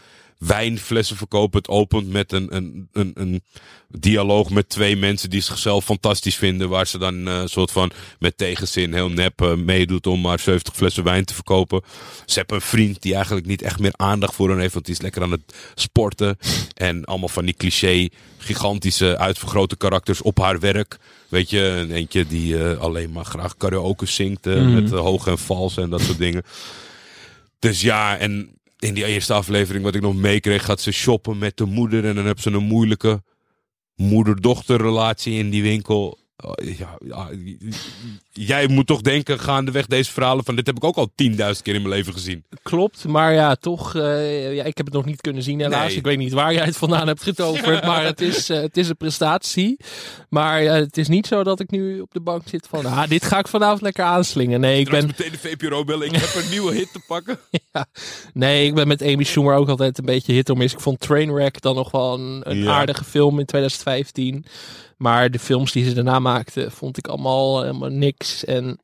wijnflessen verkopen. Het opent met een, een, een, een dialoog met twee mensen die zichzelf fantastisch vinden. Waar ze dan een soort van met tegenzin heel nep eh, meedoet om maar 70 flessen wijn te verkopen. Ze hebben een vriend die eigenlijk niet echt meer aandacht voor hen heeft. Want die is lekker aan het sporten. En allemaal van die cliché gigantische uitvergrote karakters op haar werk. Weet je, een eentje die eh, alleen maar graag karaoke zingt eh, Mhm. met hoge en vals en dat soort dingen. Dus ja, en in die eerste aflevering wat ik nog meekreeg, gaat ze shoppen met de moeder en dan hebben ze een moeilijke moeder-dochter relatie in die winkel. Oh, Ja, ja, jij moet toch denken gaandeweg deze verhalen van dit heb ik ook al 10.000 keer in mijn leven gezien. Klopt, maar ja, toch. eh, ja, ik heb het nog niet kunnen zien, helaas. Nee. Ik weet niet waar jij het vandaan hebt getoverd, maar het is, eh, het is een prestatie. Maar eh, het is niet zo dat ik nu op de bank zit van, ah, dit ga ik vanavond lekker aanslingen. Nee, ik Straks ben, meteen de VPRO bellen, ik heb een nieuwe hit te pakken. *laughs* nee, ik ben met Amy Schumer ook altijd een beetje hit or miss. Ik vond Trainwreck dan nog wel een, aardige film in 2015. Maar de films die ze daarna maakte, vond ik allemaal helemaal niks. En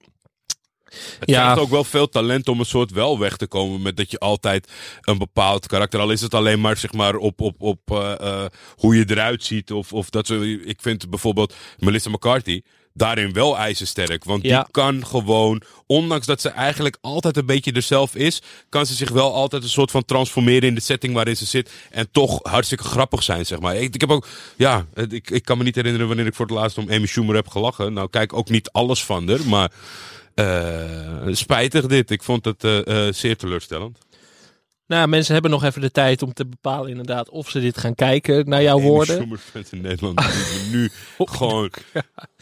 Het Ja. ook wel veel talent om een soort wel weg te komen met dat je altijd een bepaald karakter, al is het alleen maar zeg maar op, op, op eh, eh, hoe je eruit ziet of, of dat zo. Ik vind bijvoorbeeld Melissa McCarthy daarin wel ijzersterk, want Ja. die kan gewoon, ondanks dat ze eigenlijk altijd een beetje er zelf is, kan ze zich wel altijd een soort van transformeren in de setting waarin ze zit en toch hartstikke grappig zijn, zeg maar. Ik, ik heb ook, ja, ik, ik kan me niet herinneren wanneer ik voor het laatst om Amy Schumer heb gelachen. Nou, kijk ook niet alles van haar, maar eh, spijtig dit. Ik vond het eh, eh, zeer teleurstellend. Nou, mensen hebben nog even de tijd om te bepalen inderdaad of ze dit gaan kijken, naar jouw woorden. Fans in Nederland *laughs* nu gewoon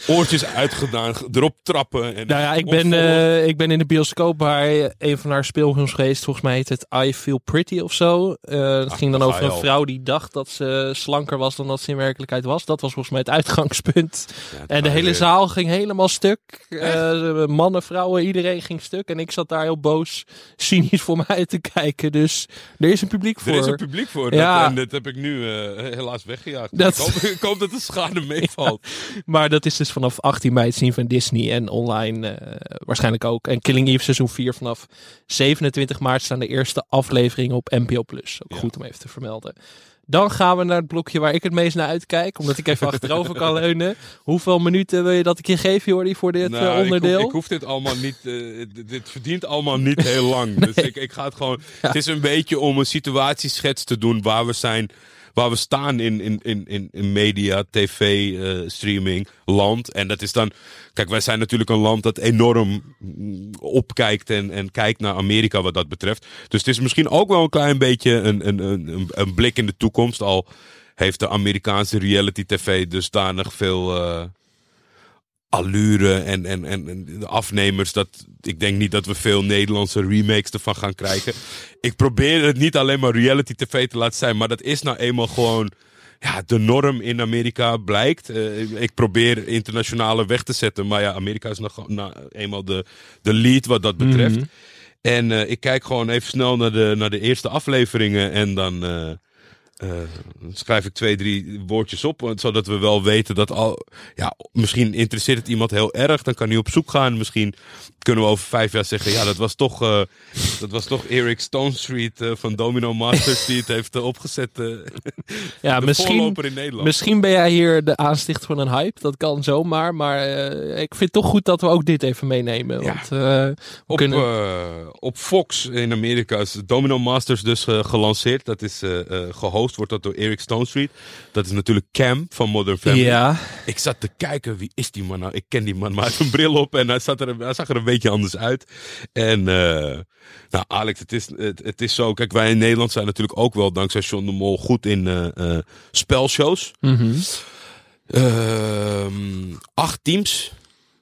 oortjes uitgedaan, erop trappen. En Nou ja, ik ben, eh, ik ben in de bioscoop bij een van haar speelfilms geweest. Volgens mij heet het I Feel Pretty of zo. Eh het Ah, ging dan over een al. vrouw die dacht dat ze slanker was dan dat ze in werkelijkheid was. Dat was volgens mij het uitgangspunt. Ja, het En de hele weer- zaal ging helemaal stuk. Eh, mannen, vrouwen, iedereen ging stuk. En ik zat daar heel boos, cynisch voor uit te kijken. Dus er is een publiek voor. Er is een publiek voor. Ja. Dat, en dat heb ik nu eh, helaas weggejaagd. Dat- Ik, hoop, *laughs* ik hoop dat de schade meevalt. *laughs* Maar dat is dus vanaf 18 mei te zien van Disney en online eh, waarschijnlijk ook. En Killing Eve seizoen 4 vanaf 27 maart staan de eerste afleveringen op NPO+. Plus. Ook goed om even te vermelden. Dan gaan we naar het blokje waar ik het meest naar uitkijk. Omdat ik even achterover kan *laughs* leunen. Hoeveel minuten wil je dat ik je geef, Jordi, voor dit Nou, eh, ik hoef- onderdeel? Ik, hoef dit allemaal niet. dit, dit verdient allemaal niet heel lang. *laughs* Dus ik, ik ga het gewoon. Het is een beetje om een situatieschets te doen waar we zijn. Waar we staan in, in, in, in, media, tv, eh, streaming, land. En dat is dan. Kijk, wij zijn natuurlijk een land dat enorm mm, opkijkt en, en kijkt naar Amerika wat dat betreft. Dus het is misschien ook wel een klein beetje een, een, een, een- een blik in de toekomst. Al heeft de Amerikaanse reality tv dusdanig veel. eh, allure en, en, en, en de afnemers. Dat, ik denk niet dat we veel Nederlandse remakes ervan gaan krijgen. Ik probeer het niet alleen maar reality tv te laten zijn, maar dat is nou eenmaal gewoon ja, de norm in Amerika blijkt. Eh, ik probeer internationale weg te zetten, maar ja, Amerika is nog nou, eenmaal de, de lead wat dat betreft. Mhm. En eh, ik kijk gewoon even snel naar de, naar de eerste afleveringen en dan eh, eh, schrijf ik twee, drie woordjes op. want- Zodat we wel weten dat al. Ja, misschien interesseert het iemand heel erg. Dan kan hij op zoek gaan. Misschien kunnen we over vijf jaar zeggen: ja, dat was toch, eh, dat was toch Eric Stone Street eh, van Domino Masters die het heeft eh, opgezet. eh, *laughs* ja, misschien, in misschien ben jij hier de aanstichter van een hype. Dat kan zomaar. Maar eh, ik vind het toch goed dat we ook dit even meenemen. Ja. Want eh, we Op, kunnen... eh, op Fox in Amerika is Domino Masters dus eh, gelanceerd. Dat is eh, eh, gehost, wordt dat door Eric Stone Street. Dat is natuurlijk Cam van Modern Family. ja, Ik zat te kijken, wie is die man nou? Ik ken die man, maar hij heeft een bril op en hij, zat er, hij zag er een beetje anders uit. En eh, nou Alex, het is, het, het is zo. Kijk, wij in Nederland zijn natuurlijk ook wel dankzij John de Mol goed in eh, eh, spelshows. Ehm, acht teams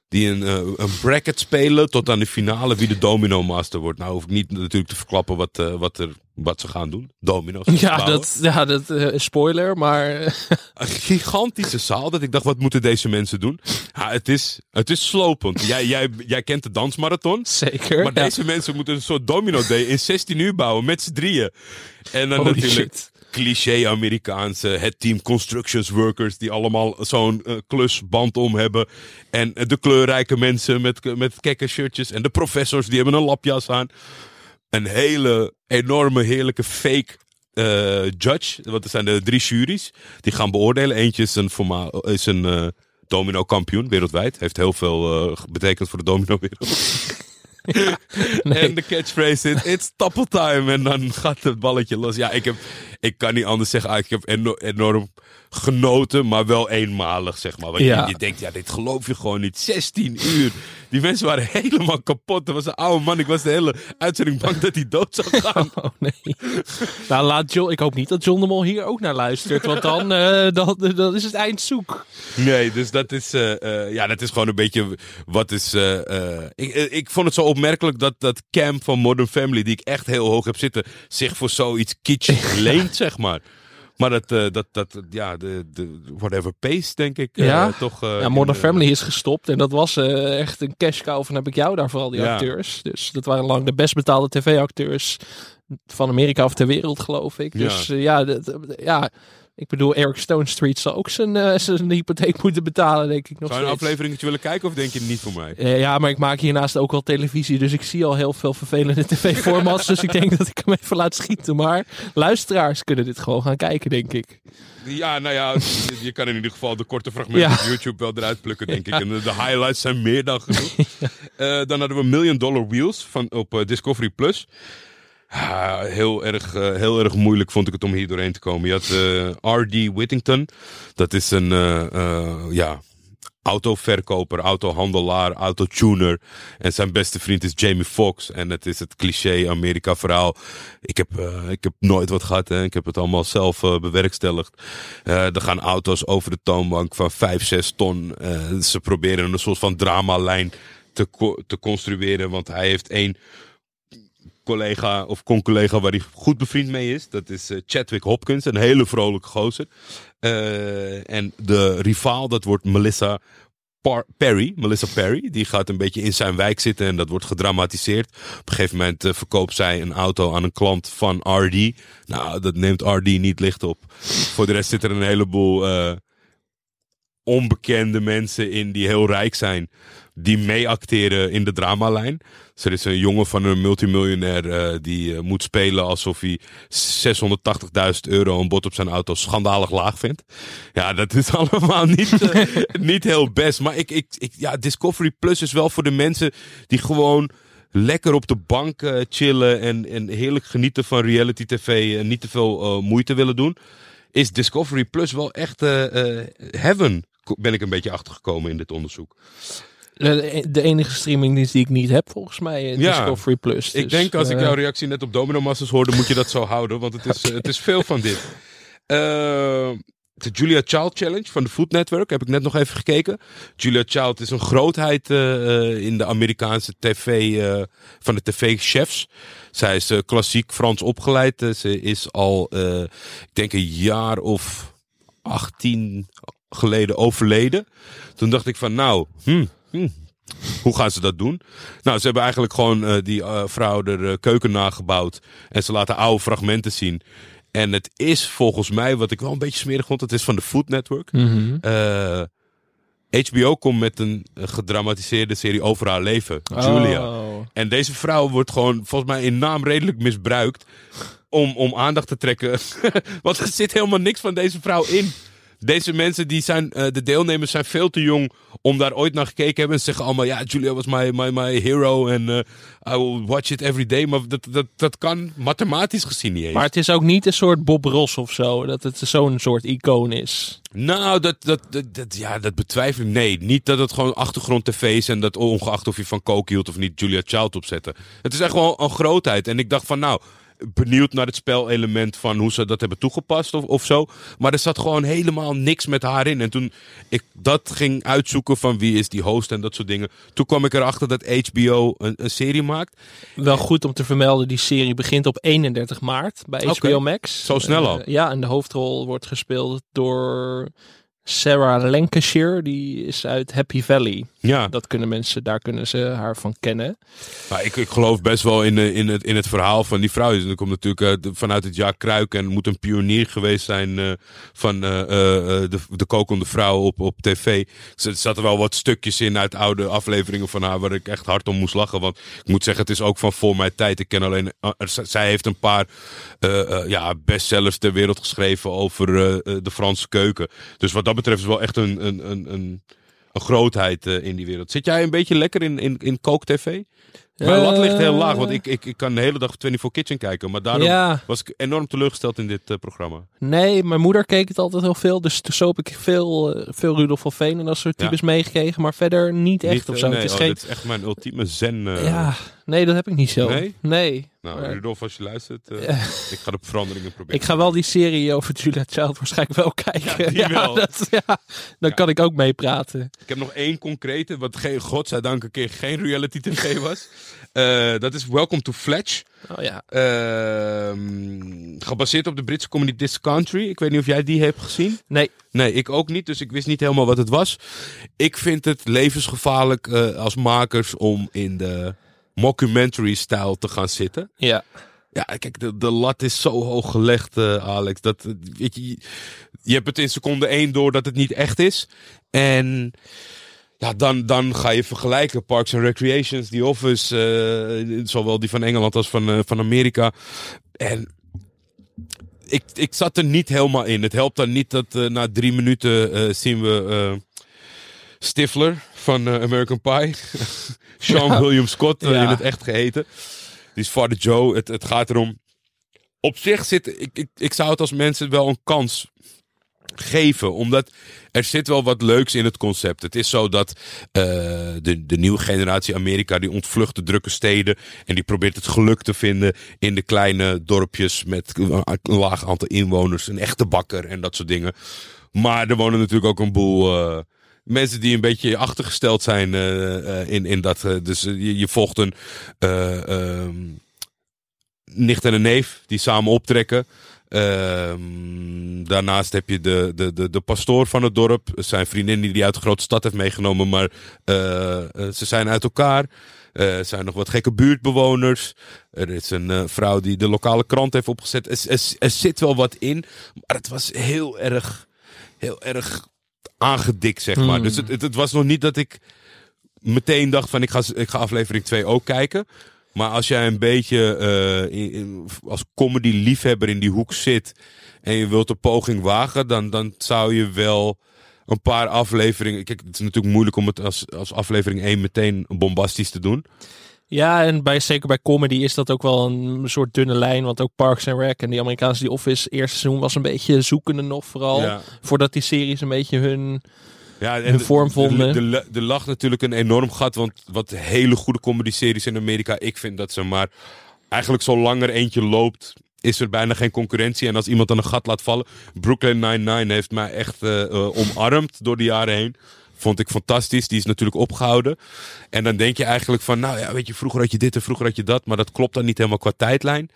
die een, een bracket spelen tot aan de finale wie de domino master wordt. Nou hoef ik niet natuurlijk te verklappen wat, wat er wat ze gaan doen. Domino's. Ja, bouwen. dat, ja, dat eh, spoiler, maar *laughs* Een gigantische zaal. Dat ik dacht, wat moeten deze mensen doen? Ja, het, is, het is slopend. Jij, jij, jij kent de dansmarathon. zeker. Maar ja. deze mensen moeten een soort domino day in 16 uur bouwen met z'n drieën. En dan Holy natuurlijk shit. cliché Amerikaanse, het team constructions workers die allemaal zo'n eh, klusband om hebben. En eh, de kleurrijke mensen met, met kekke shirtjes. En de professors die hebben een lapjas aan. Een hele enorme, heerlijke fake eh, judge. Want er zijn er drie juries die gaan beoordelen. Eentje is een, forma- is een eh, domino kampioen wereldwijd. Heeft heel veel eh, betekend voor de domino wereld. Nee. *laughs* *laughs* En de catchphrase is, it's time. En dan gaat het balletje los. Ja, ik, heb, ik kan niet anders zeggen. ah, Ik heb eno- enorm genoten, maar wel eenmalig, zeg maar. Want Ja. je, je denkt, ja, dit geloof je gewoon niet. 16 uur. Die mensen waren helemaal kapot. Er was een oude man. Ik was de hele uitzending bang dat hij dood zou *laughs* gaan. Oh nee. nou, laat John, ik hoop niet dat John de Mol hier ook naar luistert, want dan, eh, dan, dan is het eind zoek. Nee, dus dat is, eh, eh, ja, dat is gewoon een beetje wat is. ik, ik vond het zo opmerkelijk dat dat Cam van Modern Family, die ik echt heel hoog heb zitten, zich voor zoiets kitsch *laughs* leent, *laughs* zeg maar. Maar dat, eh, dat, dat, ja, de, de whatever pace, denk ik, eh, Ja. toch. eh, Ja, Modern in Family is gestopt en dat was echt een cash cow van heb ik jou daar vooral die Ja. acteurs. Dus dat waren lang de best betaalde tv-acteurs van Amerika of ter wereld, geloof ik. Ja. Dus eh, ja, dat- ja, ik bedoel, Eric Stone Street zal ook zijn, eh, zijn hypotheek moeten betalen, denk ik nog Zou je een afleveringetje willen kijken of denk je niet voor mij? Eh, ja, maar ik maak hiernaast ook al televisie, dus ik zie al heel veel vervelende *laughs* tv-formats. dus ik denk dat ik hem even laat schieten. Maar luisteraars kunnen dit gewoon gaan kijken, denk ik. Ja, nou ja, je- kan in ieder geval de korte fragmenten Ja. op YouTube wel eruit plukken, denk ik. En de, highlights zijn meer dan genoeg. *laughs* Eh, dan hadden we Million Dollar Wheels van, op Discovery Plus. Ah, heel, erg, eh, heel erg moeilijk vond ik het om hier doorheen te komen. Je had eh, R.D. Whittington. Dat is een eh, ja, autoverkoper, autohandelaar, autotuner. En zijn beste vriend is Jamie Foxx. En het is het cliché Amerika verhaal. Ik heb, ik heb nooit wat gehad. Hè. Ik heb het allemaal zelf bewerkstelligd. Er gaan auto's over de toonbank van 5, 6 ton. Ze proberen een soort van dramalijn te, te construeren. Want hij heeft één collega of con-collega waar hij goed bevriend mee is. Dat is eh, Chadwick Hopkins, een hele vrolijke gozer. Eh, en de rivaal, dat wordt Melissa Perry. Melissa Perry, die gaat een beetje in zijn wijk zitten en dat wordt gedramatiseerd. Op een gegeven moment eh, verkoopt zij een auto aan een klant van RD. Nou, dat neemt RD niet licht op. Voor de rest zitten er een heleboel onbekende mensen in die heel rijk zijn. Die meeacteren in de dramalijn. Dus er is een jongen van een multimiljonair eh, die eh, moet spelen alsof hij 680.000 euro een bod op zijn auto schandalig laag vindt. Ja, dat is *laughs* allemaal niet, eh, *laughs* niet heel best. Maar ik, ik, ik, ja, Discovery Plus is wel voor de mensen die gewoon lekker op de bank chillen en, en heerlijk genieten van reality tv en niet te veel moeite willen doen. Is Discovery Plus wel echt heaven? Ben ik een beetje achtergekomen in dit onderzoek. De, enige streamingdienst die ik niet heb, volgens mij, eh, Ja. Discovery Plus. Ik Dus, denk als ik eh, jouw reactie net op Domino Masters hoorde, moet je dat zo houden, want het is, eh, het is veel van dit. Eh, de Julia Child Challenge van de Food Network heb ik net nog even gekeken. Julia Child is een grootheid eh, eh, in de Amerikaanse tv, eh, van de tv-chefs. Zij is eh, klassiek Frans opgeleid. Eh, ze is al, eh, ik denk een jaar of 18 geleden overleden. Toen dacht ik van nou, hm, hm, hoe gaan ze dat doen? Nou, ze hebben eigenlijk gewoon eh, die eh, vrouw de eh, keuken nagebouwd. En ze laten oude fragmenten zien. En het is volgens mij, wat ik wel een beetje smerig vond, het is van de Food Network. mhm. HBO komt met een gedramatiseerde serie over haar leven. Julia. Oh. En deze vrouw wordt gewoon volgens mij in naam redelijk misbruikt. Om, om aandacht te trekken. *laughs* Want er zit helemaal niks van deze vrouw in. Deze mensen, die zijn, eh, de deelnemers zijn veel te jong om daar ooit naar gekeken te hebben. En ze zeggen allemaal, ja, Julia was my, my, my hero en eh, I will watch it every day. Maar dat, dat, dat kan mathematisch gezien niet eens. Maar het is ook niet een soort Bob Ross of zo, dat het zo'n soort icoon is. Nou, dat, dat, dat, dat- ja, dat betwijfel ik. Nee, niet dat het gewoon achtergrond tv is en dat ongeacht of je van coke hield of niet Julia Child opzetten. Het is echt gewoon een grootheid. En ik dacht van nou, benieuwd naar het spelelement van hoe ze dat hebben toegepast of, of zo. Maar er zat gewoon helemaal niks met haar in. En toen ik dat ging uitzoeken van wie is die host en dat soort dingen. Toen kwam ik erachter dat HBO een, een serie maakt. Wel goed om te vermelden, die serie begint op 31 maart bij HBO. Max. Zo snel Eh, al? ja, en de hoofdrol wordt gespeeld door Sarah Lancashire. Die is uit Happy Valley. Ja, Dat kunnen mensen, daar kunnen ze haar van kennen. maar ik, ik geloof best wel in, eh, in, het, in het verhaal van die vrouw. Er komt natuurlijk eh, vanuit het jaar Kruik en moet een pionier geweest zijn eh, van eh, eh, de, de kokende vrouw op, op tv. Dus Er zaten wel wat stukjes in uit oude afleveringen van haar waar ik echt hard om moest lachen. Want ik moet zeggen, het is ook van voor mijn tijd. Ik ken alleen, zij heeft een paar ja, bestsellers ter wereld geschreven over de Franse keuken. Dus wat dat betreft is wel echt een, een, een, een, een grootheid eh, in die wereld. Zit jij een beetje lekker in, in, in kooktv? Mijn lat ligt heel laag, want ik, ik, ik kan de hele dag 24 Kitchen kijken. Maar daarom Ja, was ik enorm teleurgesteld in dit eh, programma. nee, mijn moeder keek het altijd heel veel. Dus zo heb ik veel, eh, veel Rudolf van Veen en dat soort Ja. types meegekregen. Maar verder niet echt Niet, of eh, zo. nee, het is oh, geen... dit is echt mijn ultieme zen. eh. Ja, nee, dat heb ik niet zo. Nee? Nee. Nou, Maar- Rudolf, als je luistert, eh, ik ga de veranderingen proberen. Ik ga wel die serie over Julia Child waarschijnlijk wel *laughs* kijken. Ja, die wel. dat, ja, dan kan ik ook meepraten. Ik heb nog één concrete, wat geen, godzijdank een keer geen reality tv was. Eh, dat is Welcome to Fletch. Oh ja. Ehm, gebaseerd op de Britse comedy This Country. Ik weet niet of jij die hebt gezien. Nee. Nee, ik ook niet. Dus ik wist niet helemaal wat het was. Ik vind het levensgevaarlijk eh, als makers om in de mockumentary-stijl te gaan zitten. Ja. Ja, kijk, de, de lat is zo hoog gelegd, eh, Alex. Dat, weet je, je hebt het in seconde één door dat het niet echt is. En ja, dan, dan ga je vergelijken. Parks and Recreations, The Office, eh, zowel die van Engeland als van, eh, van Amerika. En ik, ik zat er niet helemaal in. Het helpt dan niet dat eh, na drie minuten zien we Stifler van American Pie. *laughs* Sean Ja. William Scott Ja. in het echt geheten. Die is Father Joe. Het, het gaat erom. Op zich zit. Ik, ik, ik zou het als mensen wel een kans geven. Omdat er zit wel wat leuks in het concept. Het is zo dat eh, de, de nieuwe generatie Amerika. die ontvlucht de drukke steden. En die probeert het geluk te vinden in de kleine dorpjes. met een laag aantal inwoners. Een echte bakker en dat soort dingen. Maar er wonen natuurlijk ook een boel. eh, Mensen die een beetje achtergesteld zijn eh, in, in dat. dus je, je volgt een eh, ehm, nicht en een neef die samen optrekken. Ehm, daarnaast heb je de, de, de, de pastoor van het dorp. Zijn vriendin die hij uit de grote stad heeft meegenomen. Maar eh, eh, ze zijn uit elkaar. Eh, er zijn nog wat gekke buurtbewoners. Er is een vrouw die de lokale krant heeft opgezet. Er, er, er zit wel wat in. Maar het was heel erg, heel erg aangedikt, zeg maar. Hmm. Dus het, het, het was nog niet dat ik meteen dacht van ik ga, ik ga aflevering 2 ook kijken. Maar als jij een beetje eh, in- in- als comedy liefhebber in die hoek zit en je wilt een poging wagen, dan, dan zou je wel een paar afleveringen. Kijk, het is natuurlijk moeilijk om het als, als aflevering 1 meteen bombastisch te doen. Ja, en bij, zeker bij comedy is dat ook wel een soort dunne lijn. Want ook Parks and Rec en die Amerikaanse The Office eerste seizoen was een beetje zoekende nog vooral. Ja. Voordat die series een beetje hun... Ja, hun de- vorm de- vonden. de- de- Er lag natuurlijk een enorm gat, want wat hele goede comedy-series in Amerika, ik vind dat ze maar eigenlijk zolang er eentje loopt, is er bijna geen concurrentie. En als iemand dan een gat laat vallen, Brooklyn Nine-Nine heeft mij echt eh, eh, omarmd door de jaren heen. Vond ik fantastisch. Die is natuurlijk opgehouden. En dan denk je eigenlijk van, nou ja, weet je, vroeger had je dit en vroeger had je dat. Maar dat klopt dan niet helemaal qua tijdlijn.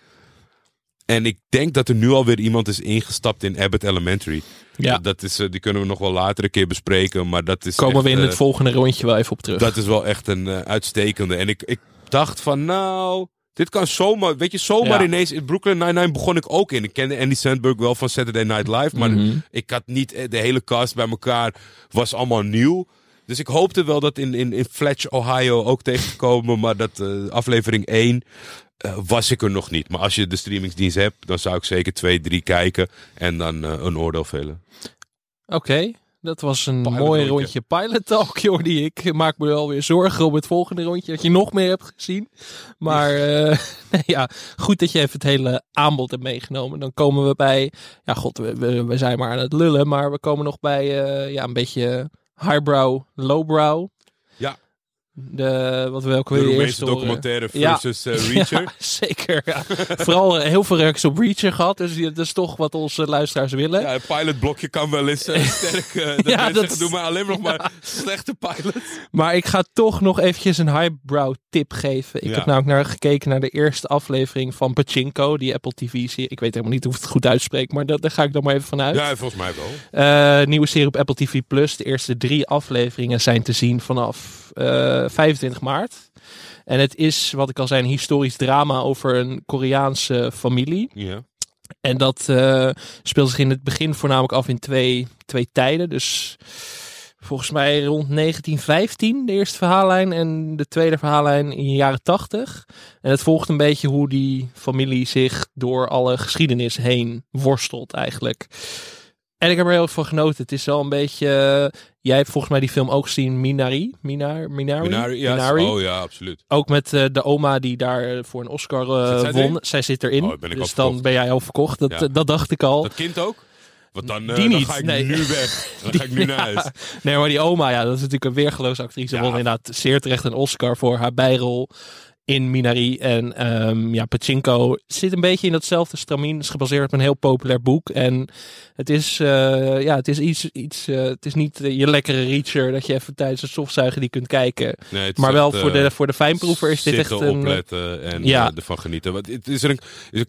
En ik denk dat er nu alweer iemand is ingestapt in Abbott Elementary. Ja, Dat is, eh, die kunnen we nog wel later een keer bespreken. Maar dat is komen echt, we in eh, het volgende rondje wel even op terug. Dat is wel echt een eh, uitstekende. En ik, ik dacht van, nou, dit kan zomaar, weet je, zomaar Ja. ineens. In Brooklyn Nine-Nine begon ik ook in. Ik kende Andy Sandberg wel van Saturday Night Live. Maar Mhm. ik had niet, eh, de hele cast bij elkaar was allemaal nieuw. Dus ik hoopte wel dat in, in, in Fletch, Ohio ook tegen te komen. Maar dat eh, aflevering 1 eh, was ik er nog niet. Maar als je de streamingsdienst hebt, dan zou ik zeker 2, 3 kijken. En dan eh, een oordeel vellen. Oké, dat was een Pilot mooi rondje. rondje pilot talk, *laughs* Jordi. Ik maak me wel weer zorgen om het volgende rondje, dat je nog meer hebt gezien. Maar eh, *laughs* nee, ja, goed dat je even het hele aanbod hebt meegenomen. Dan komen we bij, ja god, we, we, we zijn maar aan het lullen, maar we komen nog bij ja, een beetje highbrow, lowbrow. De, wat we ook weer eerst documentaire Ja. versus eh, Reacher. *laughs* Ja, zeker. Ja. Vooral eh, heel veel reacties op Reacher gehad. Dus dat is toch wat onze luisteraars willen. Ja, het pilotblokje kan wel eens eh, *laughs* sterk. dat *laughs* Ja, dat- zeggen, doe maar alleen nog maar slechte pilots. Maar ik ga toch nog eventjes een highbrow tip geven. Ik heb namelijk naar gekeken naar de eerste aflevering van Pachinko, die Apple TV-serie. Ik weet helemaal niet hoe ik het goed uitspreek, maar dat, daar ga ik dan maar even vanuit. Ja, volgens mij wel. Nieuwe serie op Apple TV Plus. De eerste drie afleveringen zijn te zien vanaf 25 maart. En het is, wat ik al zei, een historisch drama over een Koreaanse familie. Ja. En dat eh, speelt zich in het begin voornamelijk af in twee, twee tijden. Dus volgens mij rond 1915 de eerste verhaallijn en de tweede verhaallijn in de jaren 80. En het volgt een beetje hoe die familie zich door alle geschiedenis heen worstelt eigenlijk. En ik heb er heel erg van genoten. Het is wel een beetje... jij hebt volgens mij die film ook gezien, Minari. Minar, Minari? Minari. Oh ja, absoluut. Ook met eh, de oma die daar eh, voor een Oscar eh, zij won. erin? Zij zit erin. Oh, ben ik al dus dan ben jij al verkocht. Dat, Ja. dat dacht ik al. Dat kind ook? Want dan, Die dan niet, ga ik nee. nu weg. *laughs* Dan ga ik nu naar huis. *laughs* Nee, maar die oma, ja, dat is natuurlijk een weergeloze actrice. Ja. Won inderdaad zeer terecht een Oscar voor haar bijrol in Minari. En ehm, ja, Pachinko zit een beetje in datzelfde stramien. Is gebaseerd op een heel populair boek. En het is, eh, ja, het is iets, iets eh, het is niet eh, je lekkere reacher dat je even tijdens het stofzuigen die kunt kijken. Nee, Maar wel echt, voor eh, de, voor de fijnproever is dit echt een... opletten en Ja. eh, ervan genieten. Want, het is er een, is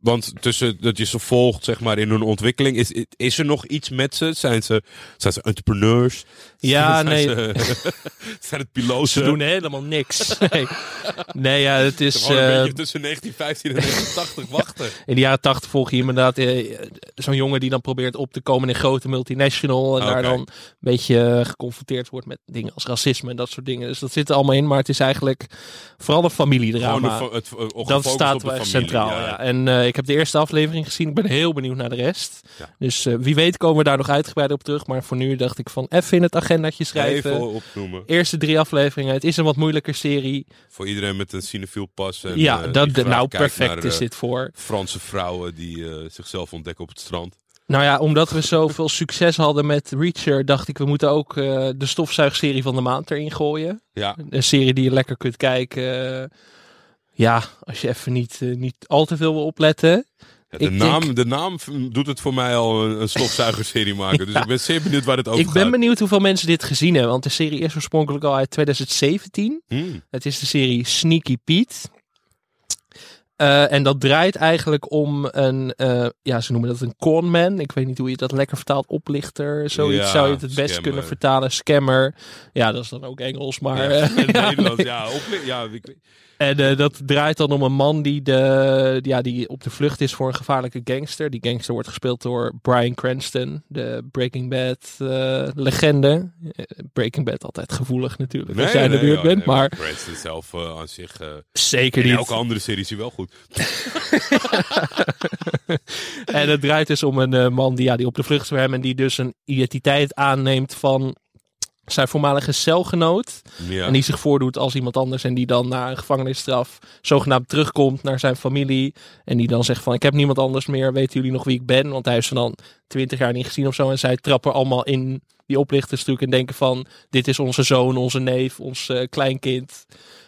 want tussen dat je ze volgt zeg maar, in hun ontwikkeling, is, is er nog iets met ze? Zijn ze, zijn ze entrepreneurs? Ja, zijn nee. Ze, *laughs* zijn het piloten? Ze doen helemaal niks. *laughs* Nee, nee ja, het is... Gewoon een eh, beetje tussen 1915 en 1980 wachten. *laughs* In de jaren tachtig volg je inderdaad eh, zo'n jongen die dan probeert op te komen in een grote multinational. En daar Oké. dan een beetje eh, geconfronteerd wordt met dingen als racisme en dat soort dingen. Dus dat zit er allemaal in. Maar het is eigenlijk vooral een familiedrama. het, dat staat op de wel familie, centraal. Ja. En eh, ik heb de eerste aflevering gezien. Ik ben heel benieuwd naar de rest. Ja. Dus eh, wie weet komen we daar nog uitgebreid op terug. Maar voor nu dacht ik van even in het schrijven. Even opnoemen. Eerste drie afleveringen. Het is een wat moeilijker serie. Voor iedereen met een cinefiel pas. En, ja, eh, dat, nou perfect naar, is eh, dit voor. Franse vrouwen die eh, zichzelf ontdekken op het strand. Nou ja, omdat we zoveel *laughs* succes hadden met Reacher, dacht ik, we moeten ook eh, de stofzuigserie van de maand erin gooien. Ja, Een serie die je lekker kunt kijken. ja, als je even niet, niet al te veel wil opletten. De, Ik naam, denk- de naam doet het voor mij al een, een stofzuigerserie *laughs* maken. Dus ik ben zeer benieuwd waar het over ik ben gaat. benieuwd hoeveel mensen dit gezien hebben, want de serie is oorspronkelijk al uit 2017. Hmm. Het is de serie Sneaky Pete. Eh, en dat draait eigenlijk om een, eh, ja, ze noemen dat een conman. Ik weet niet hoe je dat lekker vertaalt, oplichter. Zoiets Ja, zou je het het best kunnen vertalen. Scammer. Ja, dat is dan ook Engels, maar... Ja, *laughs* ja, Nederlands, ja. Ja ik, weet- En eh, dat draait dan om een man die, de, ja, die op de vlucht is voor een gevaarlijke gangster. Die gangster wordt gespeeld door Brian Cranston, de Breaking Bad eh, legende. Eh, Breaking Bad altijd gevoelig natuurlijk, als jij in de buurt bent. nee, maar Cranston zelf aan zich... zeker in niet. elke andere serie is hij wel goed. *laughs* En het draait dus om een man die, ja, die op de vlucht is voor hem en die dus een identiteit aanneemt van zijn voormalige celgenoot. Ja. En die zich voordoet als iemand anders en die dan na een gevangenisstraf zogenaamd terugkomt naar zijn familie. En die dan zegt van ik heb niemand anders meer, weten jullie nog wie ik ben? Want hij heeft ze dan twintig jaar niet gezien of zo. En zij trappen allemaal in die oplichtersstuk en denken van dit is onze zoon, onze neef, ons eh, kleinkind.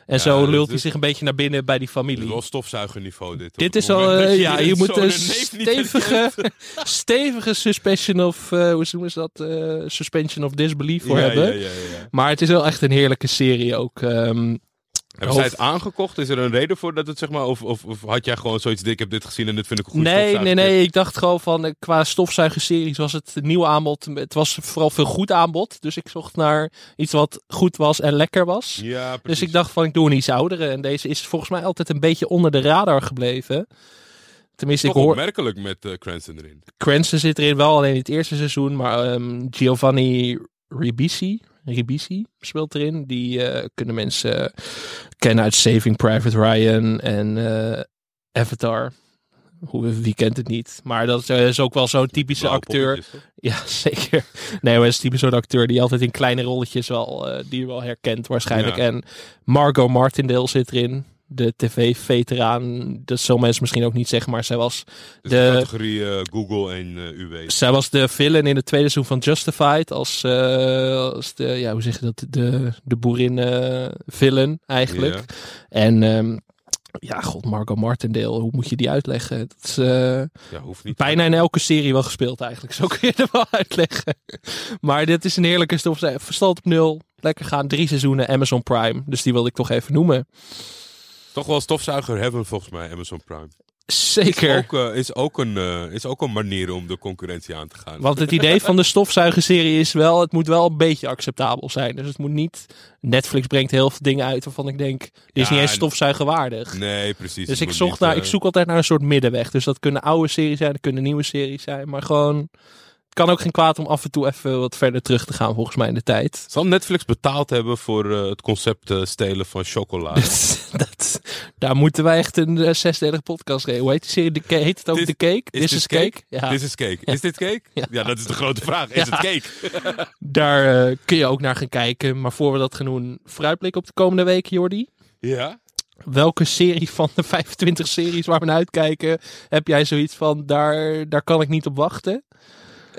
En Ja, zo lult hij zich een beetje naar binnen bij die familie. wel stofzuigerniveau dit. Dit is al, eh, *laughs* ja, je moet een stevige, *laughs* stevige suspension of, eh, hoe noemen ze dat? Eh, suspension of disbelief voor Ja, hebben. ja. Maar het is wel echt een heerlijke serie ook. ehm, Hebben zij het aangekocht? Is er een reden voor dat het zeg maar... Of, of, of had jij gewoon zoiets, ik heb dit gezien en dit vind ik goed nee, nee, nee. Ik dacht gewoon van eh, qua stofzuigerseries was het een nieuw aanbod. Het was vooral veel goed aanbod. Dus ik zocht naar iets wat goed was en lekker was. Ja, Dus ik dacht van ik doe een iets oudere. En deze is volgens mij altijd een beetje onder de radar gebleven. Tenminste, Toch ik hoor... opmerkelijk met eh, Cranston erin. Cranston zit erin wel alleen in het eerste seizoen. Maar ehm, Giovanni Ribisi, Ribisi speelt erin. Die eh, kunnen mensen eh, kennen uit Saving Private Ryan en eh, Avatar. Hoe, wie kent het niet? Maar dat is ook wel zo'n typische acteur. Ja, *laughs* zeker. Nee, maar het is typisch zo'n acteur die altijd in kleine rolletjes wel, die je wel herkent waarschijnlijk. Ja. En Margot Martindale zit erin. De tv-veteraan. Dat zullen mensen misschien ook niet zeggen, maar zij was Dus de- categorie eh, Google en eh UW. zij was de villain in het tweede seizoen van Justified. Als, eh, als de, ja, hoe zeg je dat? De, de boerin villain eigenlijk. En ehm, ja, god, Margot Martindale, hoe moet je die uitleggen? Dat is Ja, hoeft niet. bijna in elke serie wel gespeeld eigenlijk. Zo kun je het wel uitleggen. Maar dit is een heerlijke stof. Verstand op nul. Lekker gaan. Drie seizoenen Amazon Prime. Dus die wilde ik toch even noemen. Toch wel stofzuiger hebben volgens mij Amazon Prime. Zeker. Ook, eh, is, ook een, eh, is ook een manier om de concurrentie aan te gaan. Want het idee van de stofzuigerserie is wel, het moet wel een beetje acceptabel zijn. Dus het moet niet, Netflix brengt heel veel dingen uit waarvan ik denk, dit is Ja, niet eens en- stofzuigerwaardig. Nee, precies. Dus ik, zocht niet, naar, eh, ik zoek altijd naar een soort middenweg. Dus dat kunnen oude series zijn, dat kunnen nieuwe series zijn. Maar gewoon, kan ook geen kwaad om af en toe even wat verder terug te gaan volgens mij in de tijd. Zal Netflix betaald hebben voor eh, het concept eh, stelen van chocola? *laughs* dat, daar moeten wij echt een uh, zesdelige podcast geven. Hoe heet die serie? De heet het ook The Cake? is This dit is Cake? Ja. Is dit cake? Is dit cake? Ja. Ja. dat is de grote vraag. Is Ja. het cake? *laughs* Daar eh, kun je ook naar gaan kijken. Maar voor we dat gaan doen, vooruitblik op de komende weken, Jordi. Ja. Welke serie van de 25 series waar we naar uitkijken, heb jij zoiets van, daar, daar kan ik niet op wachten?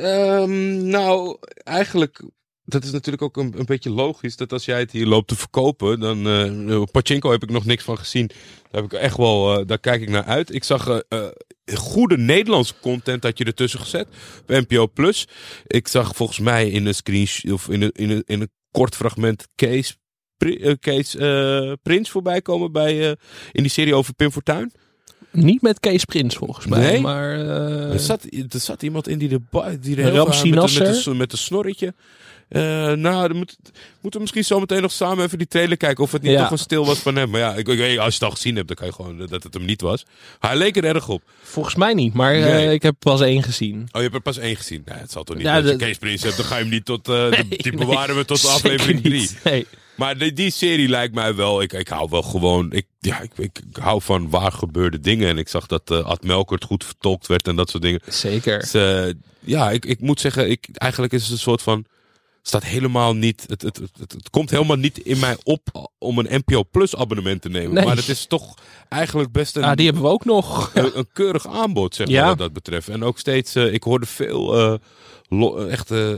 Ehm, nou, eigenlijk, dat is natuurlijk ook een, een beetje logisch. Dat als jij het hier loopt te verkopen, dan. eh Pachinko heb ik nog niks van gezien. Daar, heb ik echt wel, eh, daar kijk ik naar uit. Ik zag eh, goede Nederlandse content dat je ertussen gezet. Bij NPO Plus. Ik zag volgens mij in een screenshot of in een, in een, in een kort fragment Kees, Pri- eh, Kees Prins voorbij komen bij, in die serie over Pim Fortuyn. Niet met Kees Prins volgens mij, Nee? maar... eh, Er zat, er zat iemand in die de, die heel vaak met, de- met, Nasser? de, met een snorretje. Eh, nou, dan moet, moeten we misschien zo meteen nog samen even die trailer kijken. Of het niet Ja. toch een stil was van hem. Maar ja, ik, ik weet, als je het al gezien hebt, dan kan je gewoon dat het hem niet was. Hij leek er erg op. Volgens mij niet, maar eh, ik heb pas één gezien. Oh, je hebt er pas één gezien. Nee, het zal toch niet. Ja, als je de- Kees Prins hebt, dan ga je hem niet tot. *laughs* die- bewaren we tot aflevering niet. 3. Nee. Maar die, die serie lijkt mij wel. Ik, ik hou wel gewoon. Ik, ja, ik, ik, ik hou van waar gebeurde dingen. En ik zag dat eh Ad Melkert goed vertolkt werd en dat soort dingen. Zeker. Dus, eh, ja, ik, ik moet zeggen, ik, eigenlijk is het een soort van. Staat helemaal niet. Het, het, het, komt helemaal niet in mij op om een NPO Plus abonnement te nemen. Nee. Maar het is toch eigenlijk best een, Ah, die hebben we ook nog. *laughs* een, een keurig aanbod, zeg maar, wat dat betreft. En ook steeds, eh, ik hoorde veel, lo- echt, eh,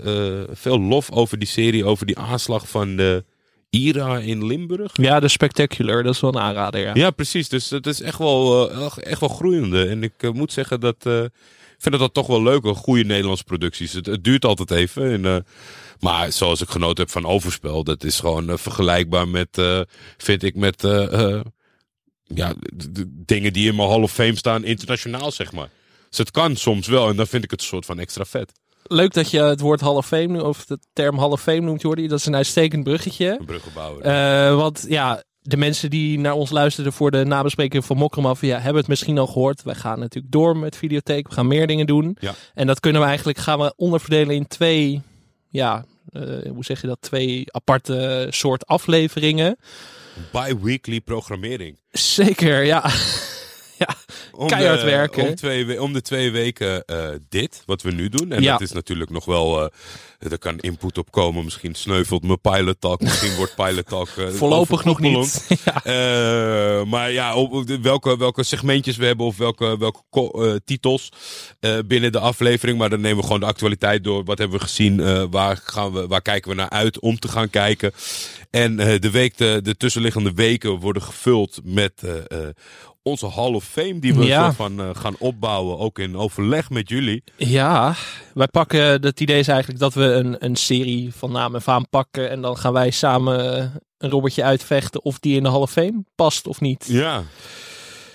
veel lof over die serie, over die aanslag van de IRA in Limburg. Ja, de Spectacular, dat is wel een aanrader, ja. Ja, precies. Dus het is echt wel, eh, echt- wel groeiende. En ik eh, moet zeggen dat. eh, ik vind dat toch wel leuk, hoor, goede Nederlandse producties. Het, het duurt altijd even. En, maar zoals ik genoten heb van Overspel, dat is gewoon vergelijkbaar met, vind ik, met ja, de dingen die in mijn Hall of Fame staan, internationaal, zeg maar. Dus het kan soms wel, en dan vind ik het een soort van extra vet. Leuk dat je het woord Hall of Fame, of de term Hall of Fame noemt, Jordi. Dat is een uitstekend bruggetje. Een bruggenbouwer. Eh, want ja, de mensen die naar ons luisterden voor de nabespreking van Mokromafia hebben het misschien al gehoord. Wij gaan natuurlijk door met videotheek. We gaan meer dingen doen. Ja. En dat kunnen we eigenlijk gaan we onderverdelen in twee, ja, eh, hoe zeg je dat? Twee aparte soort afleveringen. Bi-weekly programmering. Zeker, ja. Om Keihard de, werken. Om, twee, we- om de twee weken eh, dit, wat we nu doen. En Ja. dat is natuurlijk nog wel... eh, er kan input op komen. Misschien sneuvelt mijn pilot talk. Misschien wordt pilot talk... eh, *laughs* Voorlopig nog niet. *laughs* ja. Maar ja, op, op de- welke, welke segmentjes we hebben of welke, welke titels binnen de aflevering. Maar dan nemen we gewoon de actualiteit door. Wat hebben we gezien? waar, gaan we, waar kijken we naar uit om te gaan kijken? En de, week, de, de tussenliggende weken worden gevuld met onze Hall of Fame. Die we Ja. van eh, gaan opbouwen. Ook in overleg met jullie. Ja, wij pakken, het idee is eigenlijk dat we een, een serie van naam en faam pakken. En dan gaan wij samen een robbertje uitvechten of die in de Hall of Fame past of niet. Ja.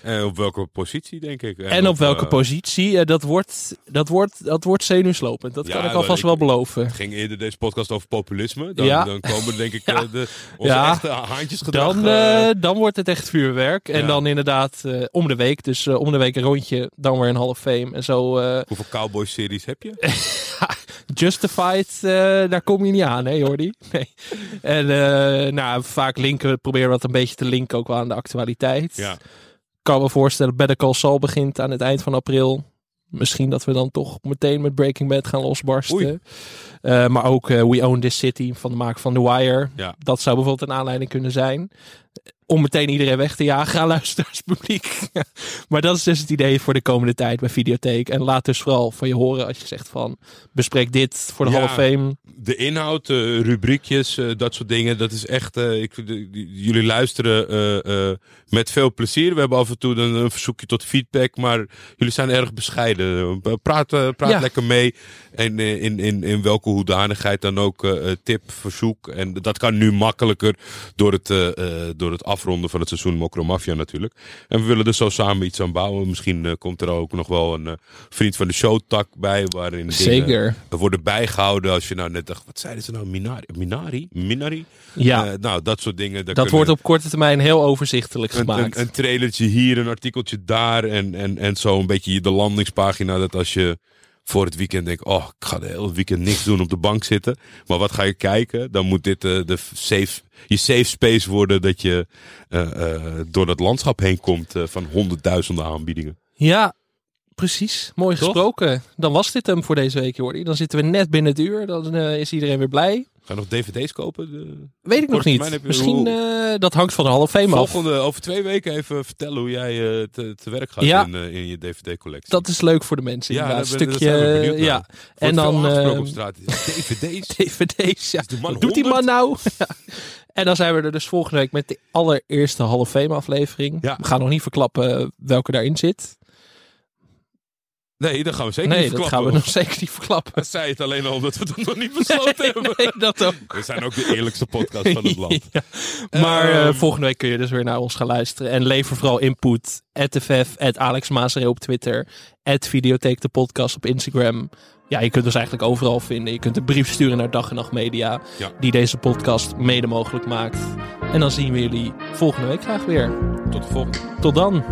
En op welke positie, denk ik. En op welke eh, positie? Eh, dat, wordt, dat, wordt, dat wordt zenuwslopend. Dat Ja, kan ik alvast ik- wel beloven. Het ging eerder deze podcast over populisme. Dan, Ja. dan komen denk ik *laughs* Ja. eh, de, onze Ja. echte haantjesgedrag. Dan, eh, eh, dan wordt het echt vuurwerk. En dan inderdaad eh, om de week. Dus eh, om de week een rondje. Dan weer een Hall of Fame. En zo eh, Hoeveel cowboy-series heb je? *laughs* Justified, eh, daar kom je niet aan, hè Jordi? *laughs* Nee. En eh, nou, vaak linken, proberen we dat een beetje te linken ook wel aan de actualiteit. Ja. Ik kan me voorstellen, Better Call Saul begint aan het eind van april. Misschien dat we dan toch meteen met Breaking Bad gaan losbarsten. Eh, maar ook eh, We Own This City van de maak van The Wire. Ja. Dat zou bijvoorbeeld een aanleiding kunnen zijn. Om meteen iedereen weg te jagen aan luisteraarspubliek. maar dat is dus het idee voor de komende tijd bij Videotheek. En laat dus vooral van je horen als je zegt van bespreek dit voor de Ja. Hall of Fame. De inhoud, eh, rubriekjes, eh, dat soort dingen, dat is echt. eh, ik, jullie luisteren met veel plezier. We hebben af en toe een, een verzoekje tot feedback, maar jullie zijn erg bescheiden. Praat, praat Ja. lekker mee. En in, in, in welke hoedanigheid dan ook tip, verzoek. En dat kan nu makkelijker door het, door het afronden van het seizoen Mokro Mafia natuurlijk. En we willen er zo samen iets aan bouwen. Misschien eh, komt er ook nog wel een eh, vriend van de show tak bij, waarin Zeker. worden bijgehouden als je nou net dacht, wat zeiden ze nou, Minari? Minari? Minari? Ja, Eh, nou, dat soort dingen. dat kunnen- wordt op korte termijn heel overzichtelijk een, gemaakt. een, een trailertje hier, een artikeltje daar en, en, en zo een beetje de landingspagina. Dat als je voor het weekend denkt, oh, ik ga de hele weekend niks doen op de bank zitten. Maar wat ga je kijken? Dan moet dit eh, de safe, je safe space worden dat je eh, eh, door dat landschap heen komt van honderdduizenden aanbiedingen. Ja, precies. Mooi Toch? gesproken. Dan was dit hem voor deze week, Jordi. Dan zitten we net binnen het uur. Dan eh, is iedereen weer blij. Ga je nog dvd's kopen? De- Weet ik nog niet. Misschien, eh, dat hangt van de Hall of Fame af. Volgende, over twee weken even vertellen hoe jij eh, te, te werk gaat Ja. in, in je dvd-collectie. Dat is leuk voor de mensen. Ja, een stukje. ja. En dan. uh, op straat. Ja, *laughs* DVD's. DVD's. Ja. Man Wat doet die man 100? nou? *laughs* En dan zijn we er dus volgende week met de allereerste Hall of Fame aflevering. Ja. We gaan nog niet verklappen welke daarin zit. Nee, dat gaan we zeker nee, niet dat gaan verklappen. we nog zeker niet verklappen. Dat zei het alleen al omdat we het nog niet besloten Nee, hebben. nee, dat ook. We zijn ook de eerlijkste podcast van het *laughs* land. Ja. Maar eh, Ehm. volgende week kun je dus weer naar ons gaan luisteren. En lever vooral input. @ff, Alex op Twitter. Videotheek de podcast op Instagram. Ja, je kunt ons eigenlijk overal vinden. Je kunt een brief sturen naar Dag en Nacht Media. Ja. Die deze podcast mede mogelijk maakt. En dan zien we jullie volgende week graag weer. Tot de volgende. Tot dan.